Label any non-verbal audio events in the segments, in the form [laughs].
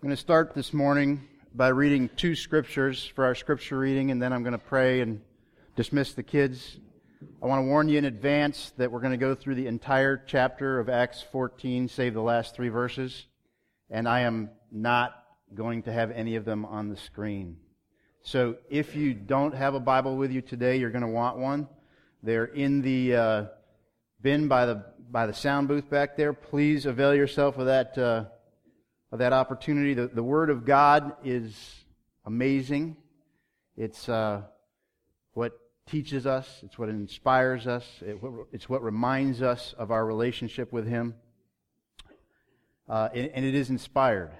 I'm going to start this morning by reading two scriptures for our scripture reading, and then I'm going to pray and dismiss the kids. I want to warn you in advance that we're going to go through the entire chapter of Acts 14, save the last three verses, and I am not going to have any of them on the screen. So if you don't have a Bible with you today, you're going to want one. They're in the uh, bin by the by the sound booth back there. Please avail yourself of that. Uh, that opportunity. The, the Word of God is amazing. It's uh, what teaches us, it's what inspires us, it, it's what reminds us of our relationship with Him. Uh, and, and it is inspired.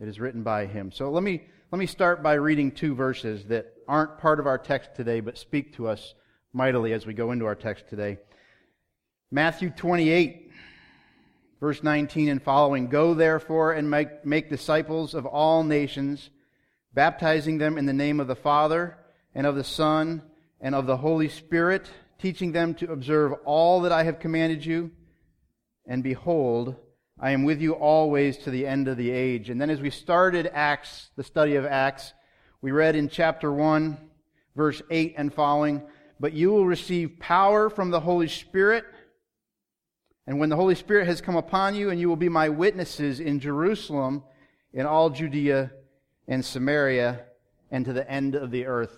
It is written by Him. So let me, let me start by reading two verses that aren't part of our text today, but speak to us mightily as we go into our text today. Matthew 28 Verse 19 and following Go therefore and make, make disciples of all nations, baptizing them in the name of the Father and of the Son and of the Holy Spirit, teaching them to observe all that I have commanded you. And behold, I am with you always to the end of the age. And then as we started Acts, the study of Acts, we read in chapter 1, verse 8 and following, But you will receive power from the Holy Spirit and when the Holy Spirit has come upon you, and you will be my witnesses in Jerusalem, in all Judea and Samaria, and to the end of the earth.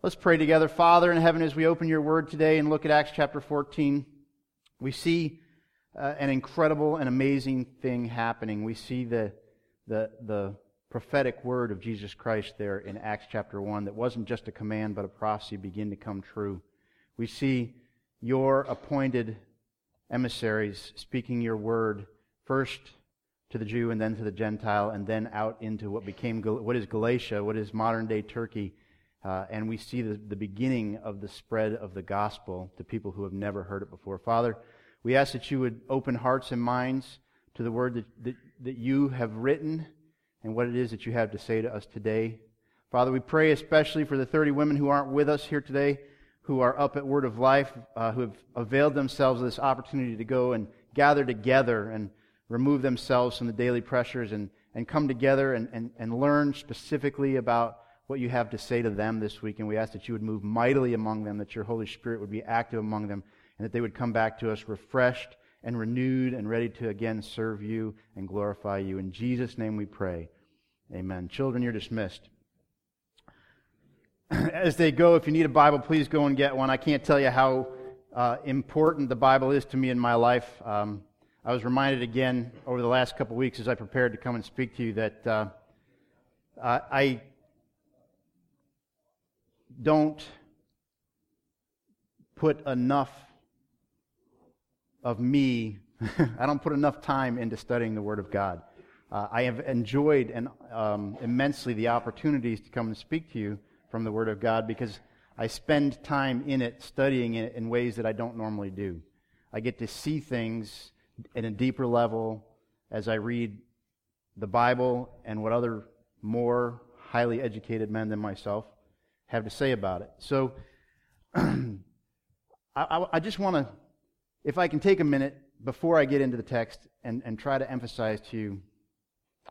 Let's pray together. Father in heaven, as we open your word today and look at Acts chapter 14, we see uh, an incredible and amazing thing happening. We see the, the, the prophetic word of Jesus Christ there in Acts chapter 1 that wasn't just a command but a prophecy begin to come true. We see your appointed emissaries speaking your word first to the Jew and then to the Gentile and then out into what became what is Galatia, what is modern day Turkey. Uh, and we see the, the beginning of the spread of the gospel to people who have never heard it before. Father, we ask that you would open hearts and minds to the word that, that, that you have written and what it is that you have to say to us today. Father, we pray especially for the 30 women who aren't with us here today who are up at Word of Life, uh, who have availed themselves of this opportunity to go and gather together and remove themselves from the daily pressures and, and come together and, and, and learn specifically about what you have to say to them this week. And we ask that you would move mightily among them, that your Holy Spirit would be active among them, and that they would come back to us refreshed and renewed and ready to again serve you and glorify you. In Jesus' name we pray. Amen. Children, you're dismissed. [clears throat] as they go, if you need a Bible, please go and get one. I can't tell you how uh, important the Bible is to me in my life. Um, I was reminded again over the last couple weeks as I prepared to come and speak to you that uh, I don't put enough of me, [laughs] I don't put enough time into studying the Word of God. Uh, I have enjoyed and, um, immensely the opportunities to come and speak to you from the Word of God because I spend time in it, studying it in ways that I don't normally do. I get to see things at a deeper level as I read the Bible and what other more highly educated men than myself have to say about it. So [clears throat] I, I, I, just want to, if I can take a minute before I get into the text and, and try to emphasize to you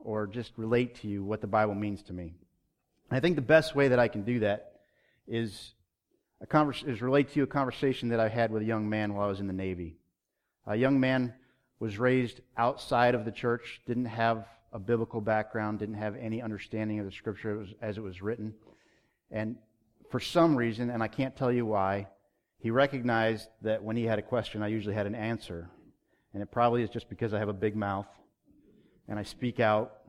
or just relate to you what the Bible means to me. I think the best way that I can do that is, a convers- is relate to a conversation that I had with a young man while I was in the Navy. A young man was raised outside of the church, didn't have a biblical background, didn't have any understanding of the scripture as it was written. And for some reason, and I can't tell you why, he recognized that when he had a question, I usually had an answer. And it probably is just because I have a big mouth and I speak out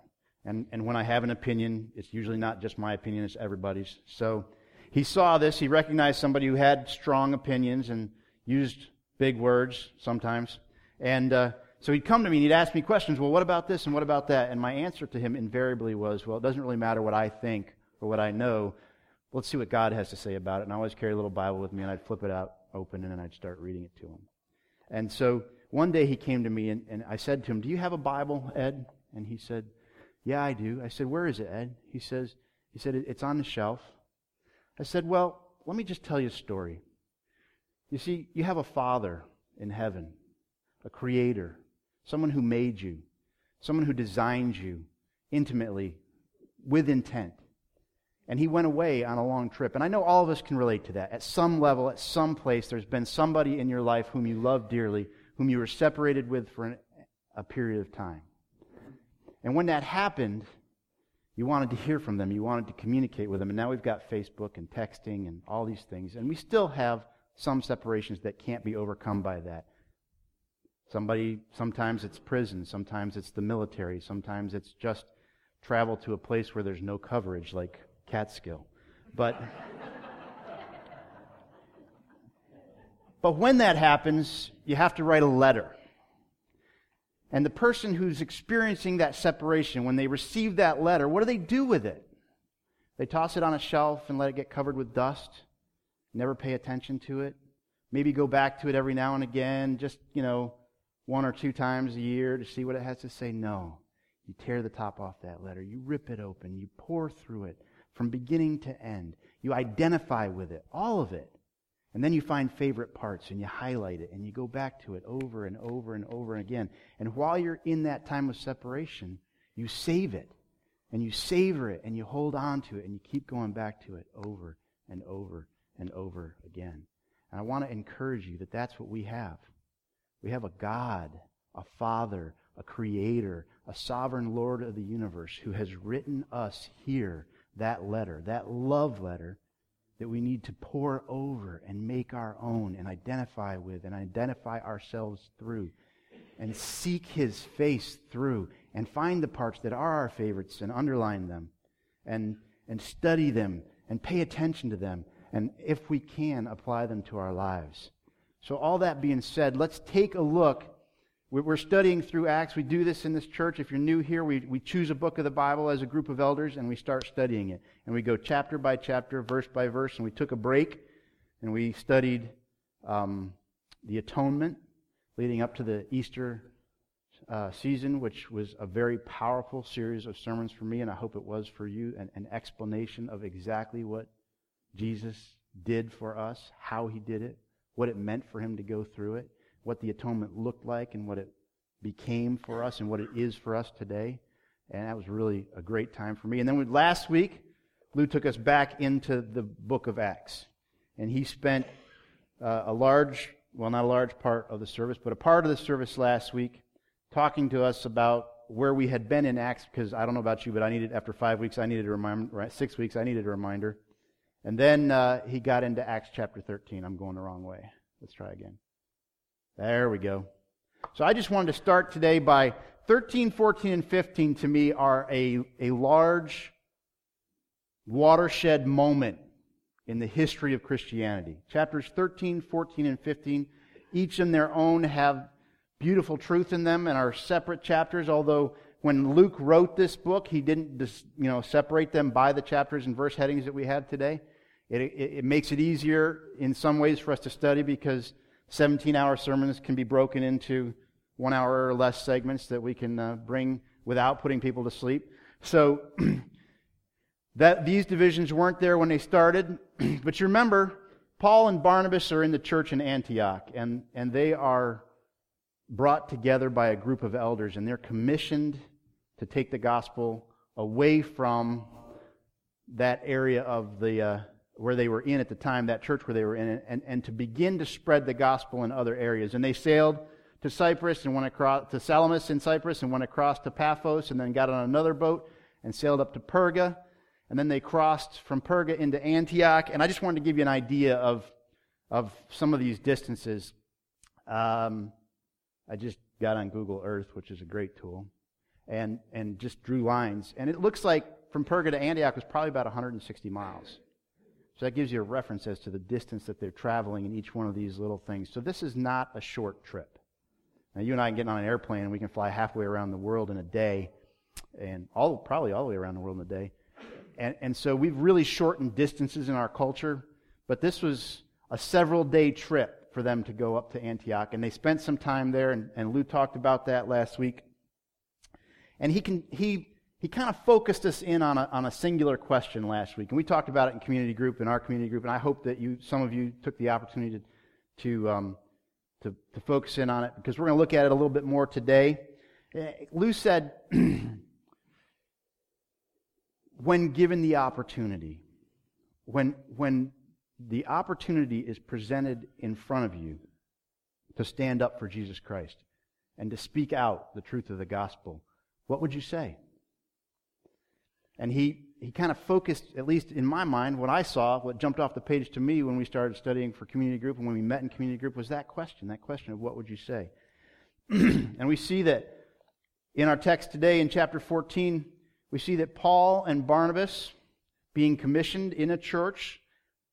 and, and when I have an opinion, it's usually not just my opinion, it's everybody's. So he saw this. He recognized somebody who had strong opinions and used big words sometimes. And uh, so he'd come to me and he'd ask me questions. Well, what about this and what about that? And my answer to him invariably was, well, it doesn't really matter what I think or what I know. Let's see what God has to say about it. And I always carry a little Bible with me and I'd flip it out open and then I'd start reading it to him. And so one day he came to me and, and I said to him, Do you have a Bible, Ed? And he said, yeah, I do. I said, Where is it, Ed? He says, he said, It's on the shelf. I said, Well, let me just tell you a story. You see, you have a father in heaven, a creator, someone who made you, someone who designed you intimately with intent. And he went away on a long trip. And I know all of us can relate to that. At some level, at some place, there's been somebody in your life whom you love dearly, whom you were separated with for an, a period of time. And when that happened, you wanted to hear from them. You wanted to communicate with them. And now we've got Facebook and texting and all these things. And we still have some separations that can't be overcome by that. Somebody, sometimes it's prison, sometimes it's the military, sometimes it's just travel to a place where there's no coverage, like Catskill. But, [laughs] but when that happens, you have to write a letter. And the person who's experiencing that separation, when they receive that letter, what do they do with it? They toss it on a shelf and let it get covered with dust, never pay attention to it, maybe go back to it every now and again, just, you know, one or two times a year to see what it has to say. No. You tear the top off that letter. You rip it open. You pour through it from beginning to end. You identify with it, all of it. And then you find favorite parts and you highlight it and you go back to it over and over and over again. And while you're in that time of separation, you save it and you savor it and you hold on to it and you keep going back to it over and over and over again. And I want to encourage you that that's what we have. We have a God, a Father, a Creator, a sovereign Lord of the universe who has written us here that letter, that love letter that we need to pour over and make our own and identify with and identify ourselves through and seek His face through and find the parts that are our favorites and underline them and, and study them and pay attention to them and if we can apply them to our lives. So, all that being said, let's take a look. We're studying through Acts. We do this in this church. If you're new here, we, we choose a book of the Bible as a group of elders and we start studying it. And we go chapter by chapter, verse by verse, and we took a break and we studied um, the atonement leading up to the Easter uh, season, which was a very powerful series of sermons for me, and I hope it was for you, an, an explanation of exactly what Jesus did for us, how he did it, what it meant for him to go through it, what the atonement looked like, and what it became for us, and what it is for us today. And that was really a great time for me. And then we, last week, Lou took us back into the book of Acts. And he spent uh, a large, well, not a large part of the service, but a part of the service last week talking to us about where we had been in Acts, because I don't know about you, but I needed, after five weeks, I needed a reminder, six weeks, I needed a reminder. And then uh, he got into Acts chapter 13. I'm going the wrong way. Let's try again. There we go. So I just wanted to start today by 13, 14, and 15 to me are a, a large watershed moment in the history of Christianity. Chapters 13, 14, and 15, each in their own have beautiful truth in them and are separate chapters, although when Luke wrote this book, he didn't you know, separate them by the chapters and verse headings that we have today. It, it, it makes it easier in some ways for us to study because 17 hour sermons can be broken into one hour or less segments that we can uh, bring without putting people to sleep. So, [clears throat] that these divisions weren't there when they started. [clears throat] but you remember, Paul and Barnabas are in the church in Antioch, and, and they are brought together by a group of elders, and they're commissioned to take the gospel away from that area of the, uh, where they were in at the time, that church where they were in, and, and to begin to spread the gospel in other areas. And they sailed to Cyprus and went across to Salamis in Cyprus and went across to Paphos and then got on another boat and sailed up to Perga. And then they crossed from Perga into Antioch. And I just wanted to give you an idea of, of some of these distances. Um, I just got on Google Earth, which is a great tool, and, and just drew lines. And it looks like from Perga to Antioch was probably about 160 miles. So that gives you a reference as to the distance that they're traveling in each one of these little things. So this is not a short trip. Now, you and I can get on an airplane and we can fly halfway around the world in a day, and all probably all the way around the world in a day. And, and so we've really shortened distances in our culture, but this was a several day trip for them to go up to Antioch. And they spent some time there, and, and Lou talked about that last week. And he, can, he he kind of focused us in on a, on a singular question last week. And we talked about it in community group, in our community group, and I hope that you, some of you took the opportunity to, to, um, to, to focus in on it because we're going to look at it a little bit more today. Eh, Lou said, [clears throat] when given the opportunity, when, when the opportunity is presented in front of you to stand up for Jesus Christ and to speak out the truth of the gospel, what would you say? And he, he kind of focused, at least in my mind, what I saw, what jumped off the page to me when we started studying for community group and when we met in community group was that question, that question of what would you say? [clears throat] and we see that in our text today in chapter 14, we see that Paul and Barnabas, being commissioned in a church,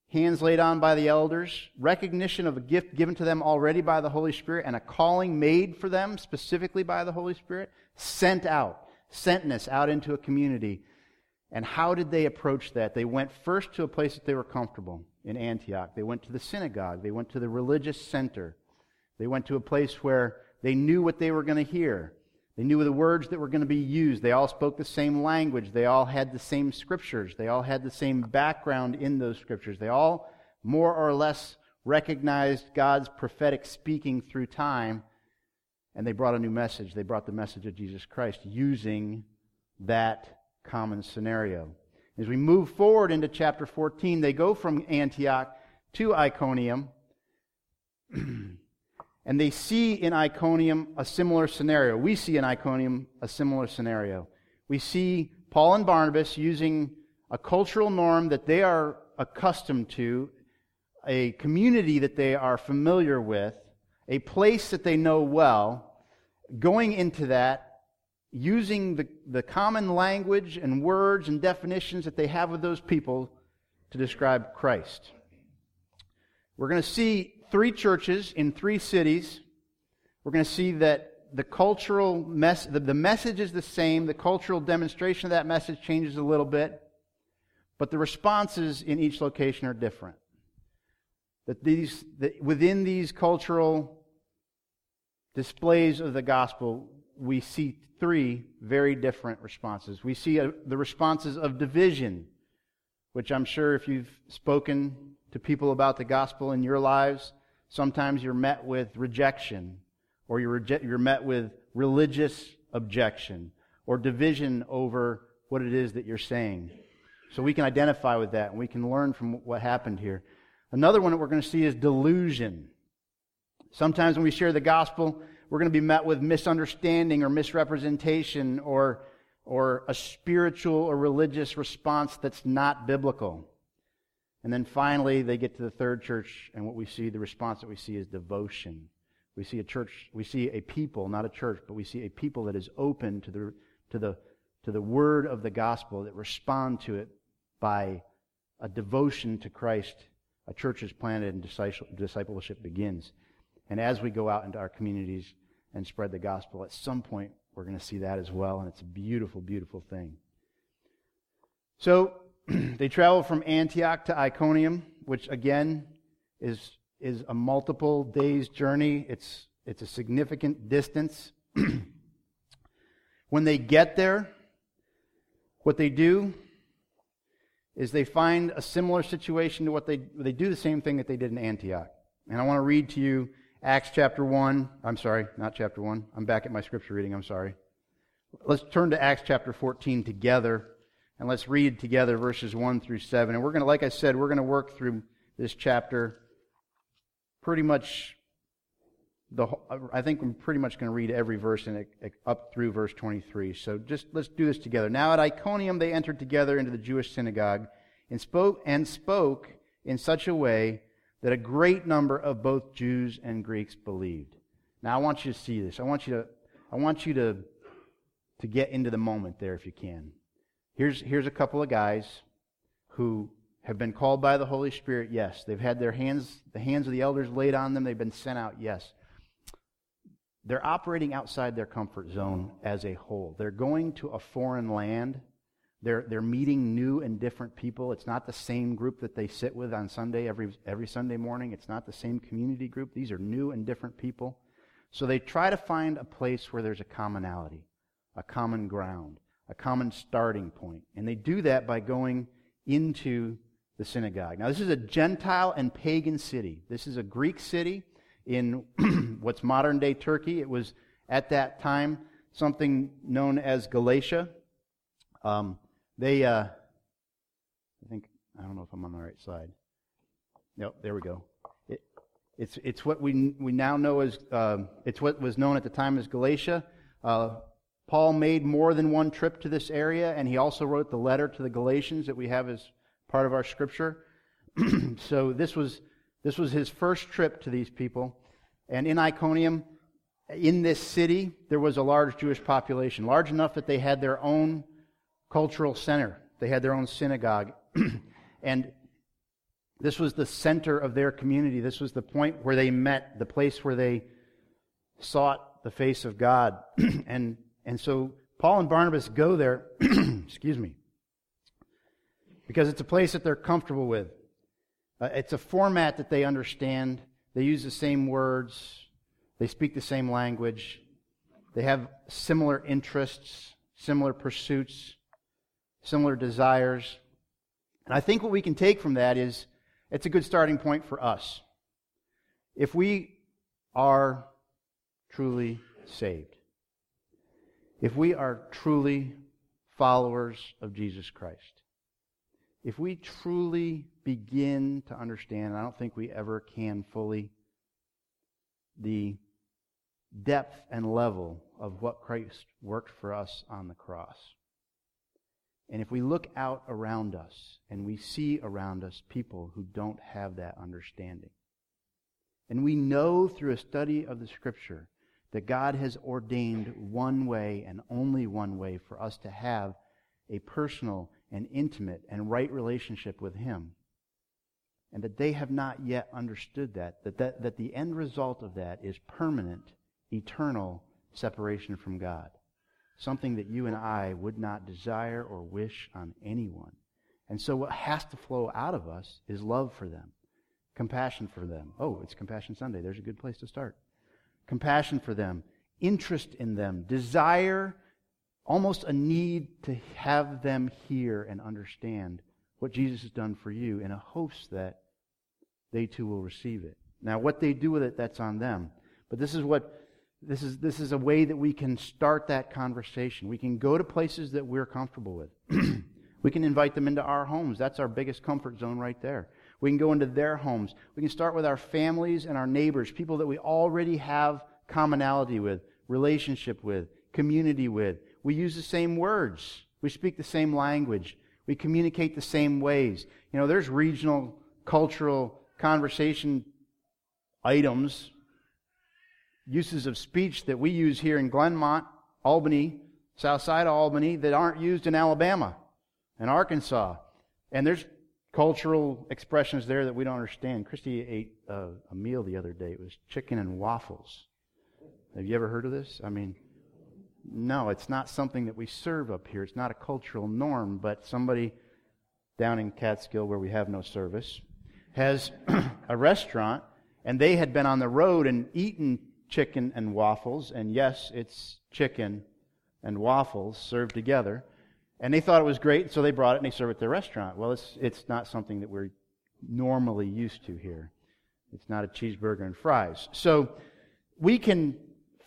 hands laid on by the elders, recognition of a gift given to them already by the Holy Spirit, and a calling made for them specifically by the Holy Spirit, sent out, sentness out into a community. And how did they approach that? They went first to a place that they were comfortable in Antioch. They went to the synagogue. They went to the religious center. They went to a place where they knew what they were going to hear. They knew the words that were going to be used. They all spoke the same language. They all had the same scriptures. They all had the same background in those scriptures. They all more or less recognized God's prophetic speaking through time, and they brought a new message. They brought the message of Jesus Christ using that common scenario. As we move forward into chapter 14, they go from Antioch to Iconium. [clears throat] And they see in Iconium a similar scenario. We see in Iconium a similar scenario. We see Paul and Barnabas using a cultural norm that they are accustomed to, a community that they are familiar with, a place that they know well, going into that, using the, the common language and words and definitions that they have with those people to describe Christ. We're going to see three churches in three cities. We're going to see that the cultural mess, the, the message is the same. The cultural demonstration of that message changes a little bit, but the responses in each location are different. That these, that within these cultural displays of the gospel, we see three very different responses. We see a, the responses of division, which I'm sure if you've spoken to people about the gospel in your lives, Sometimes you're met with rejection, or you're, you're met with religious objection, or division over what it is that you're saying. So we can identify with that, and we can learn from what happened here. Another one that we're going to see is delusion. Sometimes when we share the gospel, we're going to be met with misunderstanding or misrepresentation or, or a spiritual or religious response that's not biblical. And then finally, they get to the third church, and what we see, the response that we see is devotion. We see a church, we see a people, not a church, but we see a people that is open to the, to the, to the word of the gospel, that respond to it by a devotion to Christ. A church is planted and discipleship begins. And as we go out into our communities and spread the gospel, at some point we're going to see that as well, and it's a beautiful, beautiful thing. So, [clears throat] they travel from Antioch to Iconium, which again is, is a multiple days journey. It's, it's a significant distance. [clears throat] when they get there, what they do is they find a similar situation to what they, they do the same thing that they did in Antioch. And I want to read to you Acts chapter 1. I'm sorry, not chapter 1. I'm back at my scripture reading. I'm sorry. Let's turn to Acts chapter 14 together. And let's read together verses 1 through 7. And we're going to, like I said, we're going to work through this chapter pretty much the I think I'm pretty much going to read every verse in it up through verse 23. So just let's do this together. Now at Iconium they entered together into the Jewish synagogue and spoke and spoke in such a way that a great number of both Jews and Greeks believed. Now I want you to see this. I want you to I want you to to get into the moment there if you can. Here's, here's a couple of guys who have been called by the Holy Spirit, yes. They've had their hands, the hands of the elders laid on them, they've been sent out, yes. They're operating outside their comfort zone as a whole. They're going to a foreign land. They're, they're meeting new and different people. It's not the same group that they sit with on Sunday, every, every Sunday morning. It's not the same community group. These are new and different people. So they try to find a place where there's a commonality, a common ground a common starting point. And they do that by going into the synagogue. Now, this is a Gentile and pagan city. This is a Greek city in [clears throat] what's modern day Turkey. It was at that time something known as Galatia. Um, they, uh, I think, I don't know if I'm on the right slide. Yep, there we go. It, it's, it's what we, we now know as, uh, it's what was known at the time as Galatia. Uh, Paul made more than one trip to this area, and he also wrote the letter to the Galatians that we have as part of our scripture. [clears throat] so this was, this was his first trip to these people. And in Iconium, in this city, there was a large Jewish population, large enough that they had their own cultural center. They had their own synagogue. [clears throat] and this was the center of their community. This was the point where they met, the place where they sought the face of God. [clears throat] and, and so Paul and Barnabas go there, [clears throat] excuse me, because it's a place that they're comfortable with. Uh, it's a format that they understand. They use the same words. They speak the same language. They have similar interests, similar pursuits, similar desires. And I think what we can take from that is it's a good starting point for us. If we are truly saved, if we are truly followers of Jesus Christ, if we truly begin to understand, I don't think we ever can fully, the depth and level of what Christ worked for us on the cross. And if we look out around us and we see around us people who don't have that understanding, and we know through a study of the Scripture that God has ordained one way and only one way for us to have a personal and intimate and right relationship with Him, and that they have not yet understood that, that, that, that the end result of that is permanent, eternal separation from God something that you and I would not desire or wish on anyone. And so what has to flow out of us is love for them, compassion for them. Oh, it's Compassion Sunday. There's a good place to start. Compassion for them, interest in them, desire, almost a need to have them hear and understand what Jesus has done for you in a hopes that they too will receive it. Now, what they do with it, that's on them. But this is what this is, this is a way that we can start that conversation. We can go to places that we're comfortable with. [clears throat] we can invite them into our homes. That's our biggest comfort zone right there. We can go into their homes. We can start with our families and our neighbors, people that we already have commonality with, relationship with, community with. We use the same words. We speak the same language. We communicate the same ways. You know, there's regional, cultural conversation items uses of speech that we use here in Glenmont, Albany, south side of Albany, that aren't used in Alabama and Arkansas. And there's cultural expressions there that we don't understand. Christy ate uh, a meal the other day. It was chicken and waffles. Have you ever heard of this? I mean, no, it's not something that we serve up here. It's not a cultural norm, but somebody down in Catskill where we have no service has [clears throat] a restaurant and they had been on the road and eaten chicken and waffles. And yes, it's chicken and waffles served together. And they thought it was great, so they brought it and they served it at their restaurant. Well, it's, it's not something that we're normally used to here. It's not a cheeseburger and fries. So we can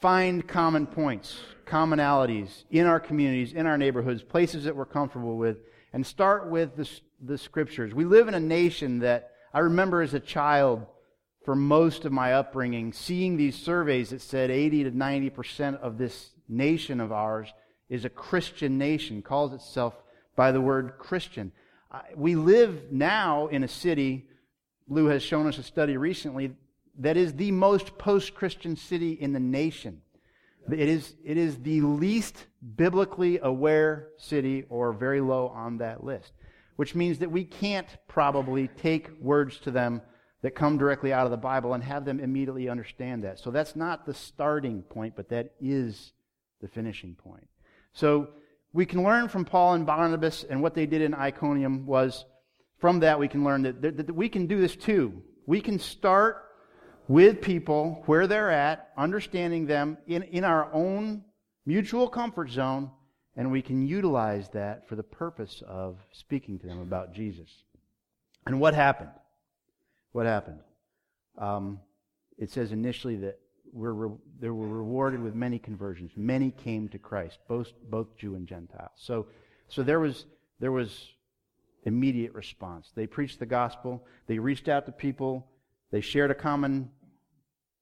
find common points, commonalities in our communities, in our neighborhoods, places that we're comfortable with, and start with the, the scriptures. We live in a nation that I remember as a child for most of my upbringing, seeing these surveys that said 80 to 90% of this nation of ours is a Christian nation, calls itself by the word Christian. We live now in a city, Lou has shown us a study recently, that is the most post Christian city in the nation. It is, it is the least biblically aware city or very low on that list, which means that we can't probably take words to them that come directly out of the Bible and have them immediately understand that. So that's not the starting point, but that is the finishing point. So we can learn from Paul and Barnabas and what they did in Iconium was from that we can learn that, that, that we can do this too. We can start with people where they're at, understanding them in, in our own mutual comfort zone, and we can utilize that for the purpose of speaking to them about Jesus. And what happened? What happened? Um, it says initially that we're re- they were rewarded with many conversions. Many came to Christ, both, both Jew and Gentile. So, so there was, there was immediate response. They preached the gospel, they reached out to people, they shared a common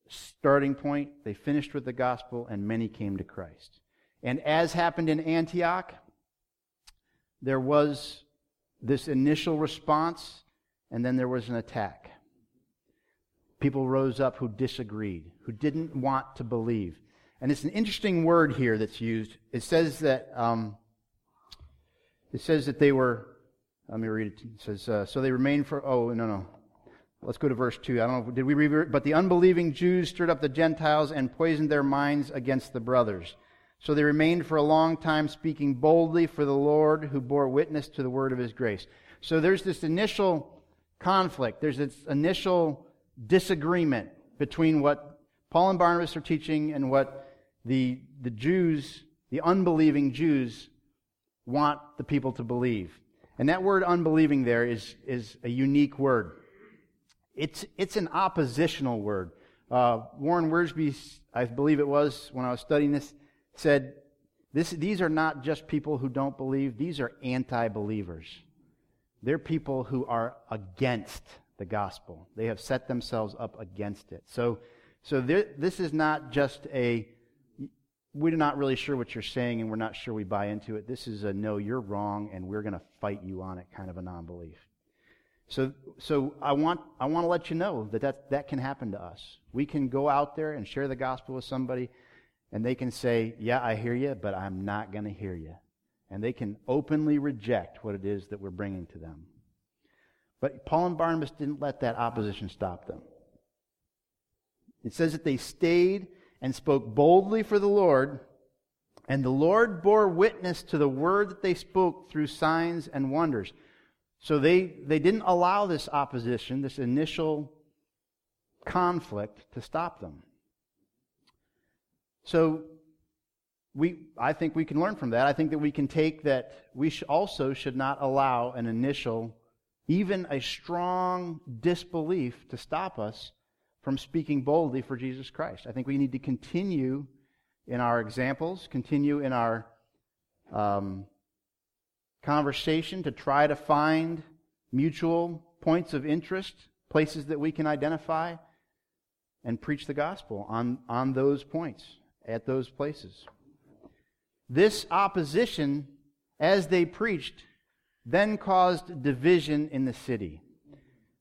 starting point, they finished with the gospel, and many came to Christ. And as happened in Antioch, there was this initial response, and then there was an attack. People rose up who disagreed, who didn't want to believe. And it's an interesting word here that's used. It says that um, it says that they were. Let me read it. It says uh, so they remained for. Oh no no. Let's go to verse two. I don't know. Did we read? But the unbelieving Jews stirred up the Gentiles and poisoned their minds against the brothers. So they remained for a long time, speaking boldly for the Lord, who bore witness to the word of His grace. So there's this initial conflict. There's this initial disagreement between what Paul and Barnabas are teaching and what the, the Jews, the unbelieving Jews, want the people to believe. And that word unbelieving there is, is a unique word. It's, it's an oppositional word. Uh, Warren Wiersbe, I believe it was when I was studying this, said this, these are not just people who don't believe, these are anti believers. They're people who are against the gospel. They have set themselves up against it. So, so there, this is not just a we're not really sure what you're saying and we're not sure we buy into it. This is a no, you're wrong and we're going to fight you on it kind of a non belief. So, so I want, I want to let you know that, that that can happen to us. We can go out there and share the gospel with somebody and they can say, Yeah, I hear you, but I'm not going to hear you. And they can openly reject what it is that we're bringing to them. But Paul and Barnabas didn't let that opposition stop them. It says that they stayed and spoke boldly for the Lord. And the Lord bore witness to the word that they spoke through signs and wonders. So they, they didn't allow this opposition, this initial conflict, to stop them. So we, I think we can learn from that. I think that we can take that we also should not allow an initial, even a strong disbelief to stop us from speaking boldly for Jesus Christ. I think we need to continue in our examples, continue in our um, conversation to try to find mutual points of interest, places that we can identify, and preach the gospel on, on those points, at those places. This opposition, as they preached, then caused division in the city.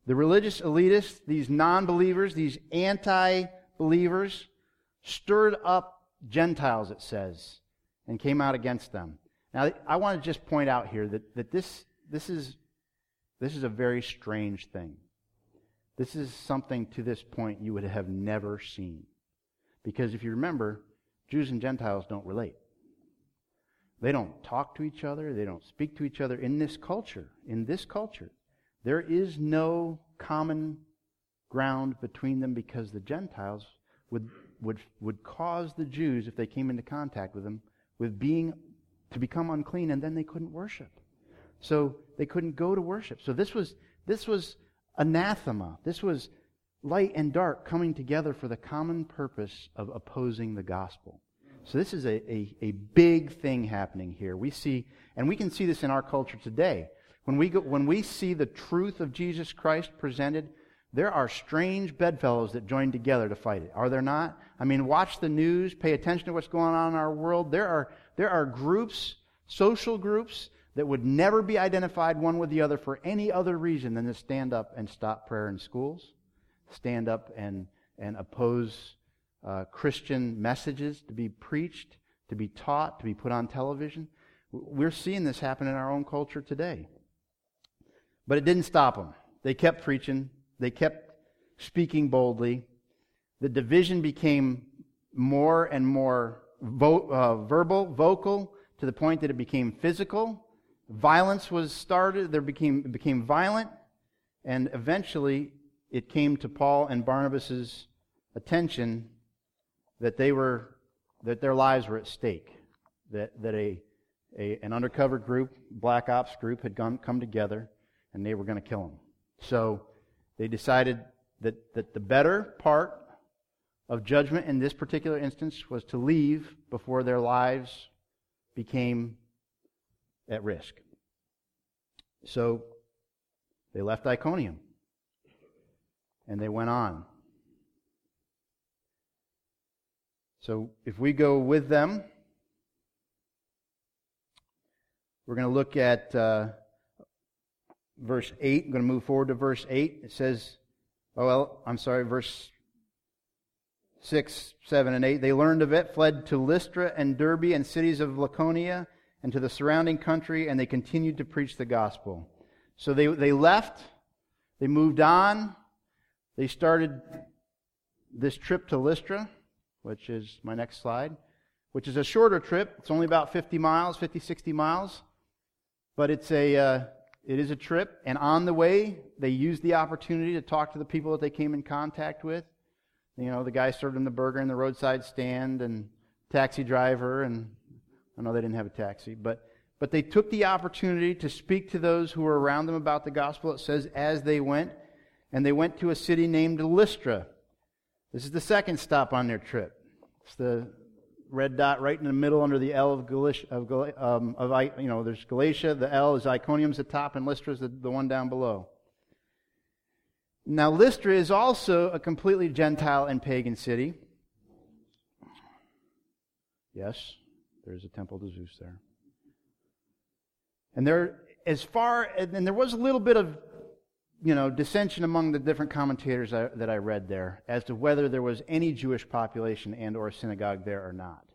The religious elitists, these non believers, these anti believers, stirred up Gentiles, it says, and came out against them. Now, I want to just point out here that, that this, this, is, this is a very strange thing. This is something to this point you would have never seen. Because if you remember, Jews and Gentiles don't relate. They don't talk to each other. They don't speak to each other in this culture. In this culture. There is no common ground between them because the Gentiles would, would, would cause the Jews, if they came into contact with them, with being to become unclean, and then they couldn't worship. So they couldn't go to worship. So this was this was anathema. This was light and dark coming together for the common purpose of opposing the gospel. So this is a, a, a big thing happening here. We see, and we can see this in our culture today. When we, go, when we see the truth of Jesus Christ presented, there are strange bedfellows that join together to fight it. Are there not? I mean, watch the news, pay attention to what's going on in our world. There are, there are groups, social groups, that would never be identified one with the other for any other reason than to stand up and stop prayer in schools, stand up and, and oppose uh, Christian messages to be preached, to be taught, to be put on television. We're seeing this happen in our own culture today. But it didn't stop them. They kept preaching, they kept speaking boldly. The division became more and more vo- uh, verbal, vocal, to the point that it became physical. Violence was started, there became, it became violent, and eventually it came to Paul and Barnabas's attention that they were that their lives were at stake, that, that a, a an undercover group, black ops group, had gone, come together and they were going to kill him. So they decided that, that the better part of judgment in this particular instance was to leave before their lives became at risk. So they left Iconium and they went on. So if we go with them, we're going to look at uh, verse 8. I'm going to move forward to verse 8. It says, oh, well, I'm sorry, verse 6, 7, and 8. They learned of it, fled to Lystra and Derbe and cities of Lycaonia and to the surrounding country, and they continued to preach the gospel. So they, they left, they moved on, they started this trip to Lystra, which is my next slide, which is a shorter trip. It's only about 50 miles, 50, 60 miles, but it's a, uh, it is a trip. And on the way, they used the opportunity to talk to the people that they came in contact with. You know, the guy served them the burger in the roadside stand and taxi driver and I know they didn't have a taxi, but but they took the opportunity to speak to those who were around them about the gospel. It says as they went, and they went to a city named Lystra. This is the second stop on their trip. It's the red dot right in the middle under the L of Galatia. Of, um, of you know, there's Galatia. The L is Iconium's the top, and Lystra is the, the one down below. Now, Lystra is also a completely Gentile and pagan city. Yes, there's a temple to Zeus there. And there, as far, and there was a little bit of, you know, dissension among the different commentators that I read there as to whether there was any Jewish population and or synagogue there or not.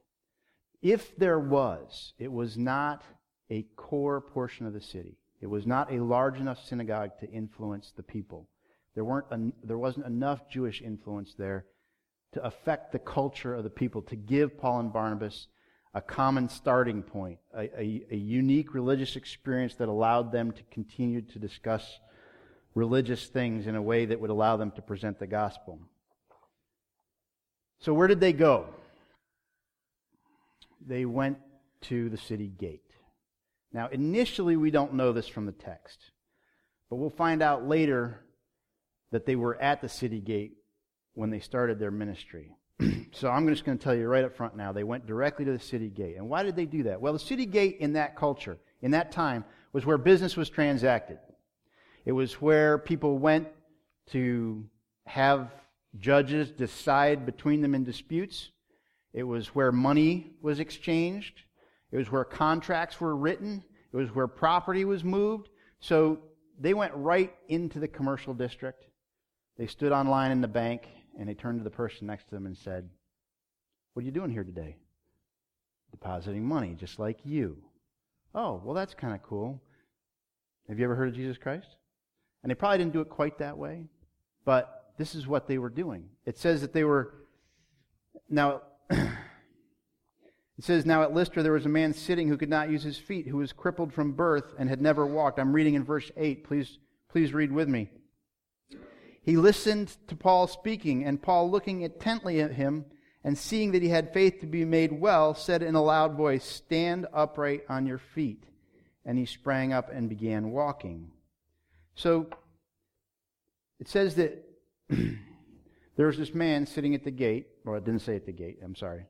If there was, it was not a core portion of the city. It was not a large enough synagogue to influence the people. There, weren't, there wasn't enough Jewish influence there to affect the culture of the people, to give Paul and Barnabas a common starting point, a, a, a, unique religious experience that allowed them to continue to discuss religious things in a way that would allow them to present the gospel. So, where did they go? They went to the city gate. Now, initially, we don't know this from the text, but we'll find out later that they were at the city gate when they started their ministry. [clears throat] so I'm just going to tell you right up front now, they went directly to the city gate. And why did they do that? Well, the city gate in that culture, in that time, was where business was transacted. It was where people went to have judges decide between them in disputes. It was where money was exchanged. It was where contracts were written. It was where property was moved. So they went right into the commercial district. They stood online in the bank and they turned to the person next to them and said, What are you doing here today? Depositing money, just like you. Oh, well, that's kind of cool. Have you ever heard of Jesus Christ? And they probably didn't do it quite that way, but this is what they were doing. It says that they were. Now, [clears throat] it says, Now at Lystra there was a man sitting who could not use his feet, who was crippled from birth and had never walked. I'm reading in verse 8. Please, please read with me. He listened to Paul speaking, and Paul, looking intently at him and seeing that he had faith to be made well, said in a loud voice, Stand upright on your feet. And he sprang up and began walking. So it says that [clears throat] there was this man sitting at the gate. Well, it didn't say at the gate. I'm sorry.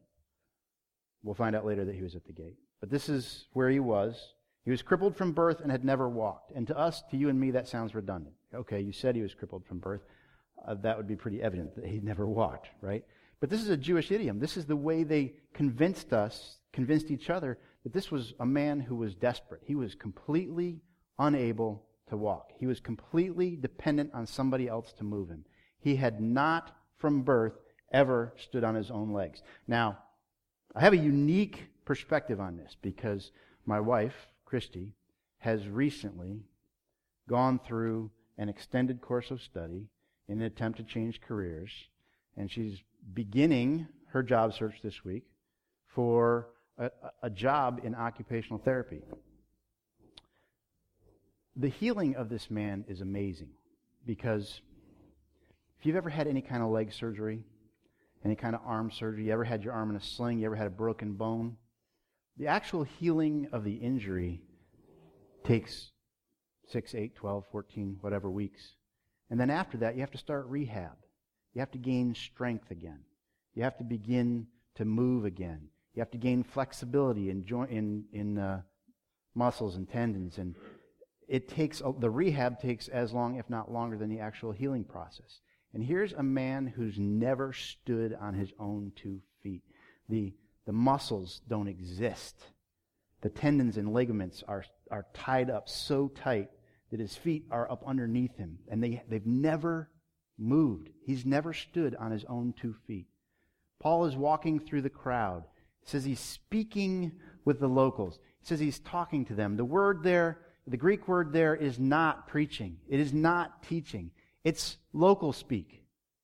We'll find out later that he was at the gate. But this is where he was. He was crippled from birth and had never walked. And to us, to you and me, that sounds redundant. Okay, you said he was crippled from birth. Uh, that would be pretty evident that he never walked, right? But this is a Jewish idiom. This is the way they convinced us, convinced each other, that this was a man who was desperate. He was completely unable to walk. He was completely dependent on somebody else to move him. He had not, from birth, ever stood on his own legs. Now, I have a unique perspective on this because my wife, Christy, has recently gone through an extended course of study in an attempt to change careers, and she's beginning her job search this week for a, a job in occupational therapy. The healing of this man is amazing because if you've ever had any kind of leg surgery, any kind of arm surgery, you ever had your arm in a sling, you ever had a broken bone, the actual healing of the injury takes 6, 8, 12, 14, whatever weeks. And then after that, you have to start rehab. You have to gain strength again. You have to begin to move again. You have to gain flexibility in, joint, in, in uh, muscles and tendons. And it takes oh, the rehab takes as long, if not longer, than the actual healing process. And here's a man who's never stood on his own two feet. The, the muscles don't exist. The tendons and ligaments are, are tied up so tight that his feet are up underneath him, and they, they've never moved. He's never stood on his own two feet. Paul is walking through the crowd. It says he's speaking with the locals. He says he's talking to them. The word there, the Greek word there is not preaching. It is not teaching. It's local speak.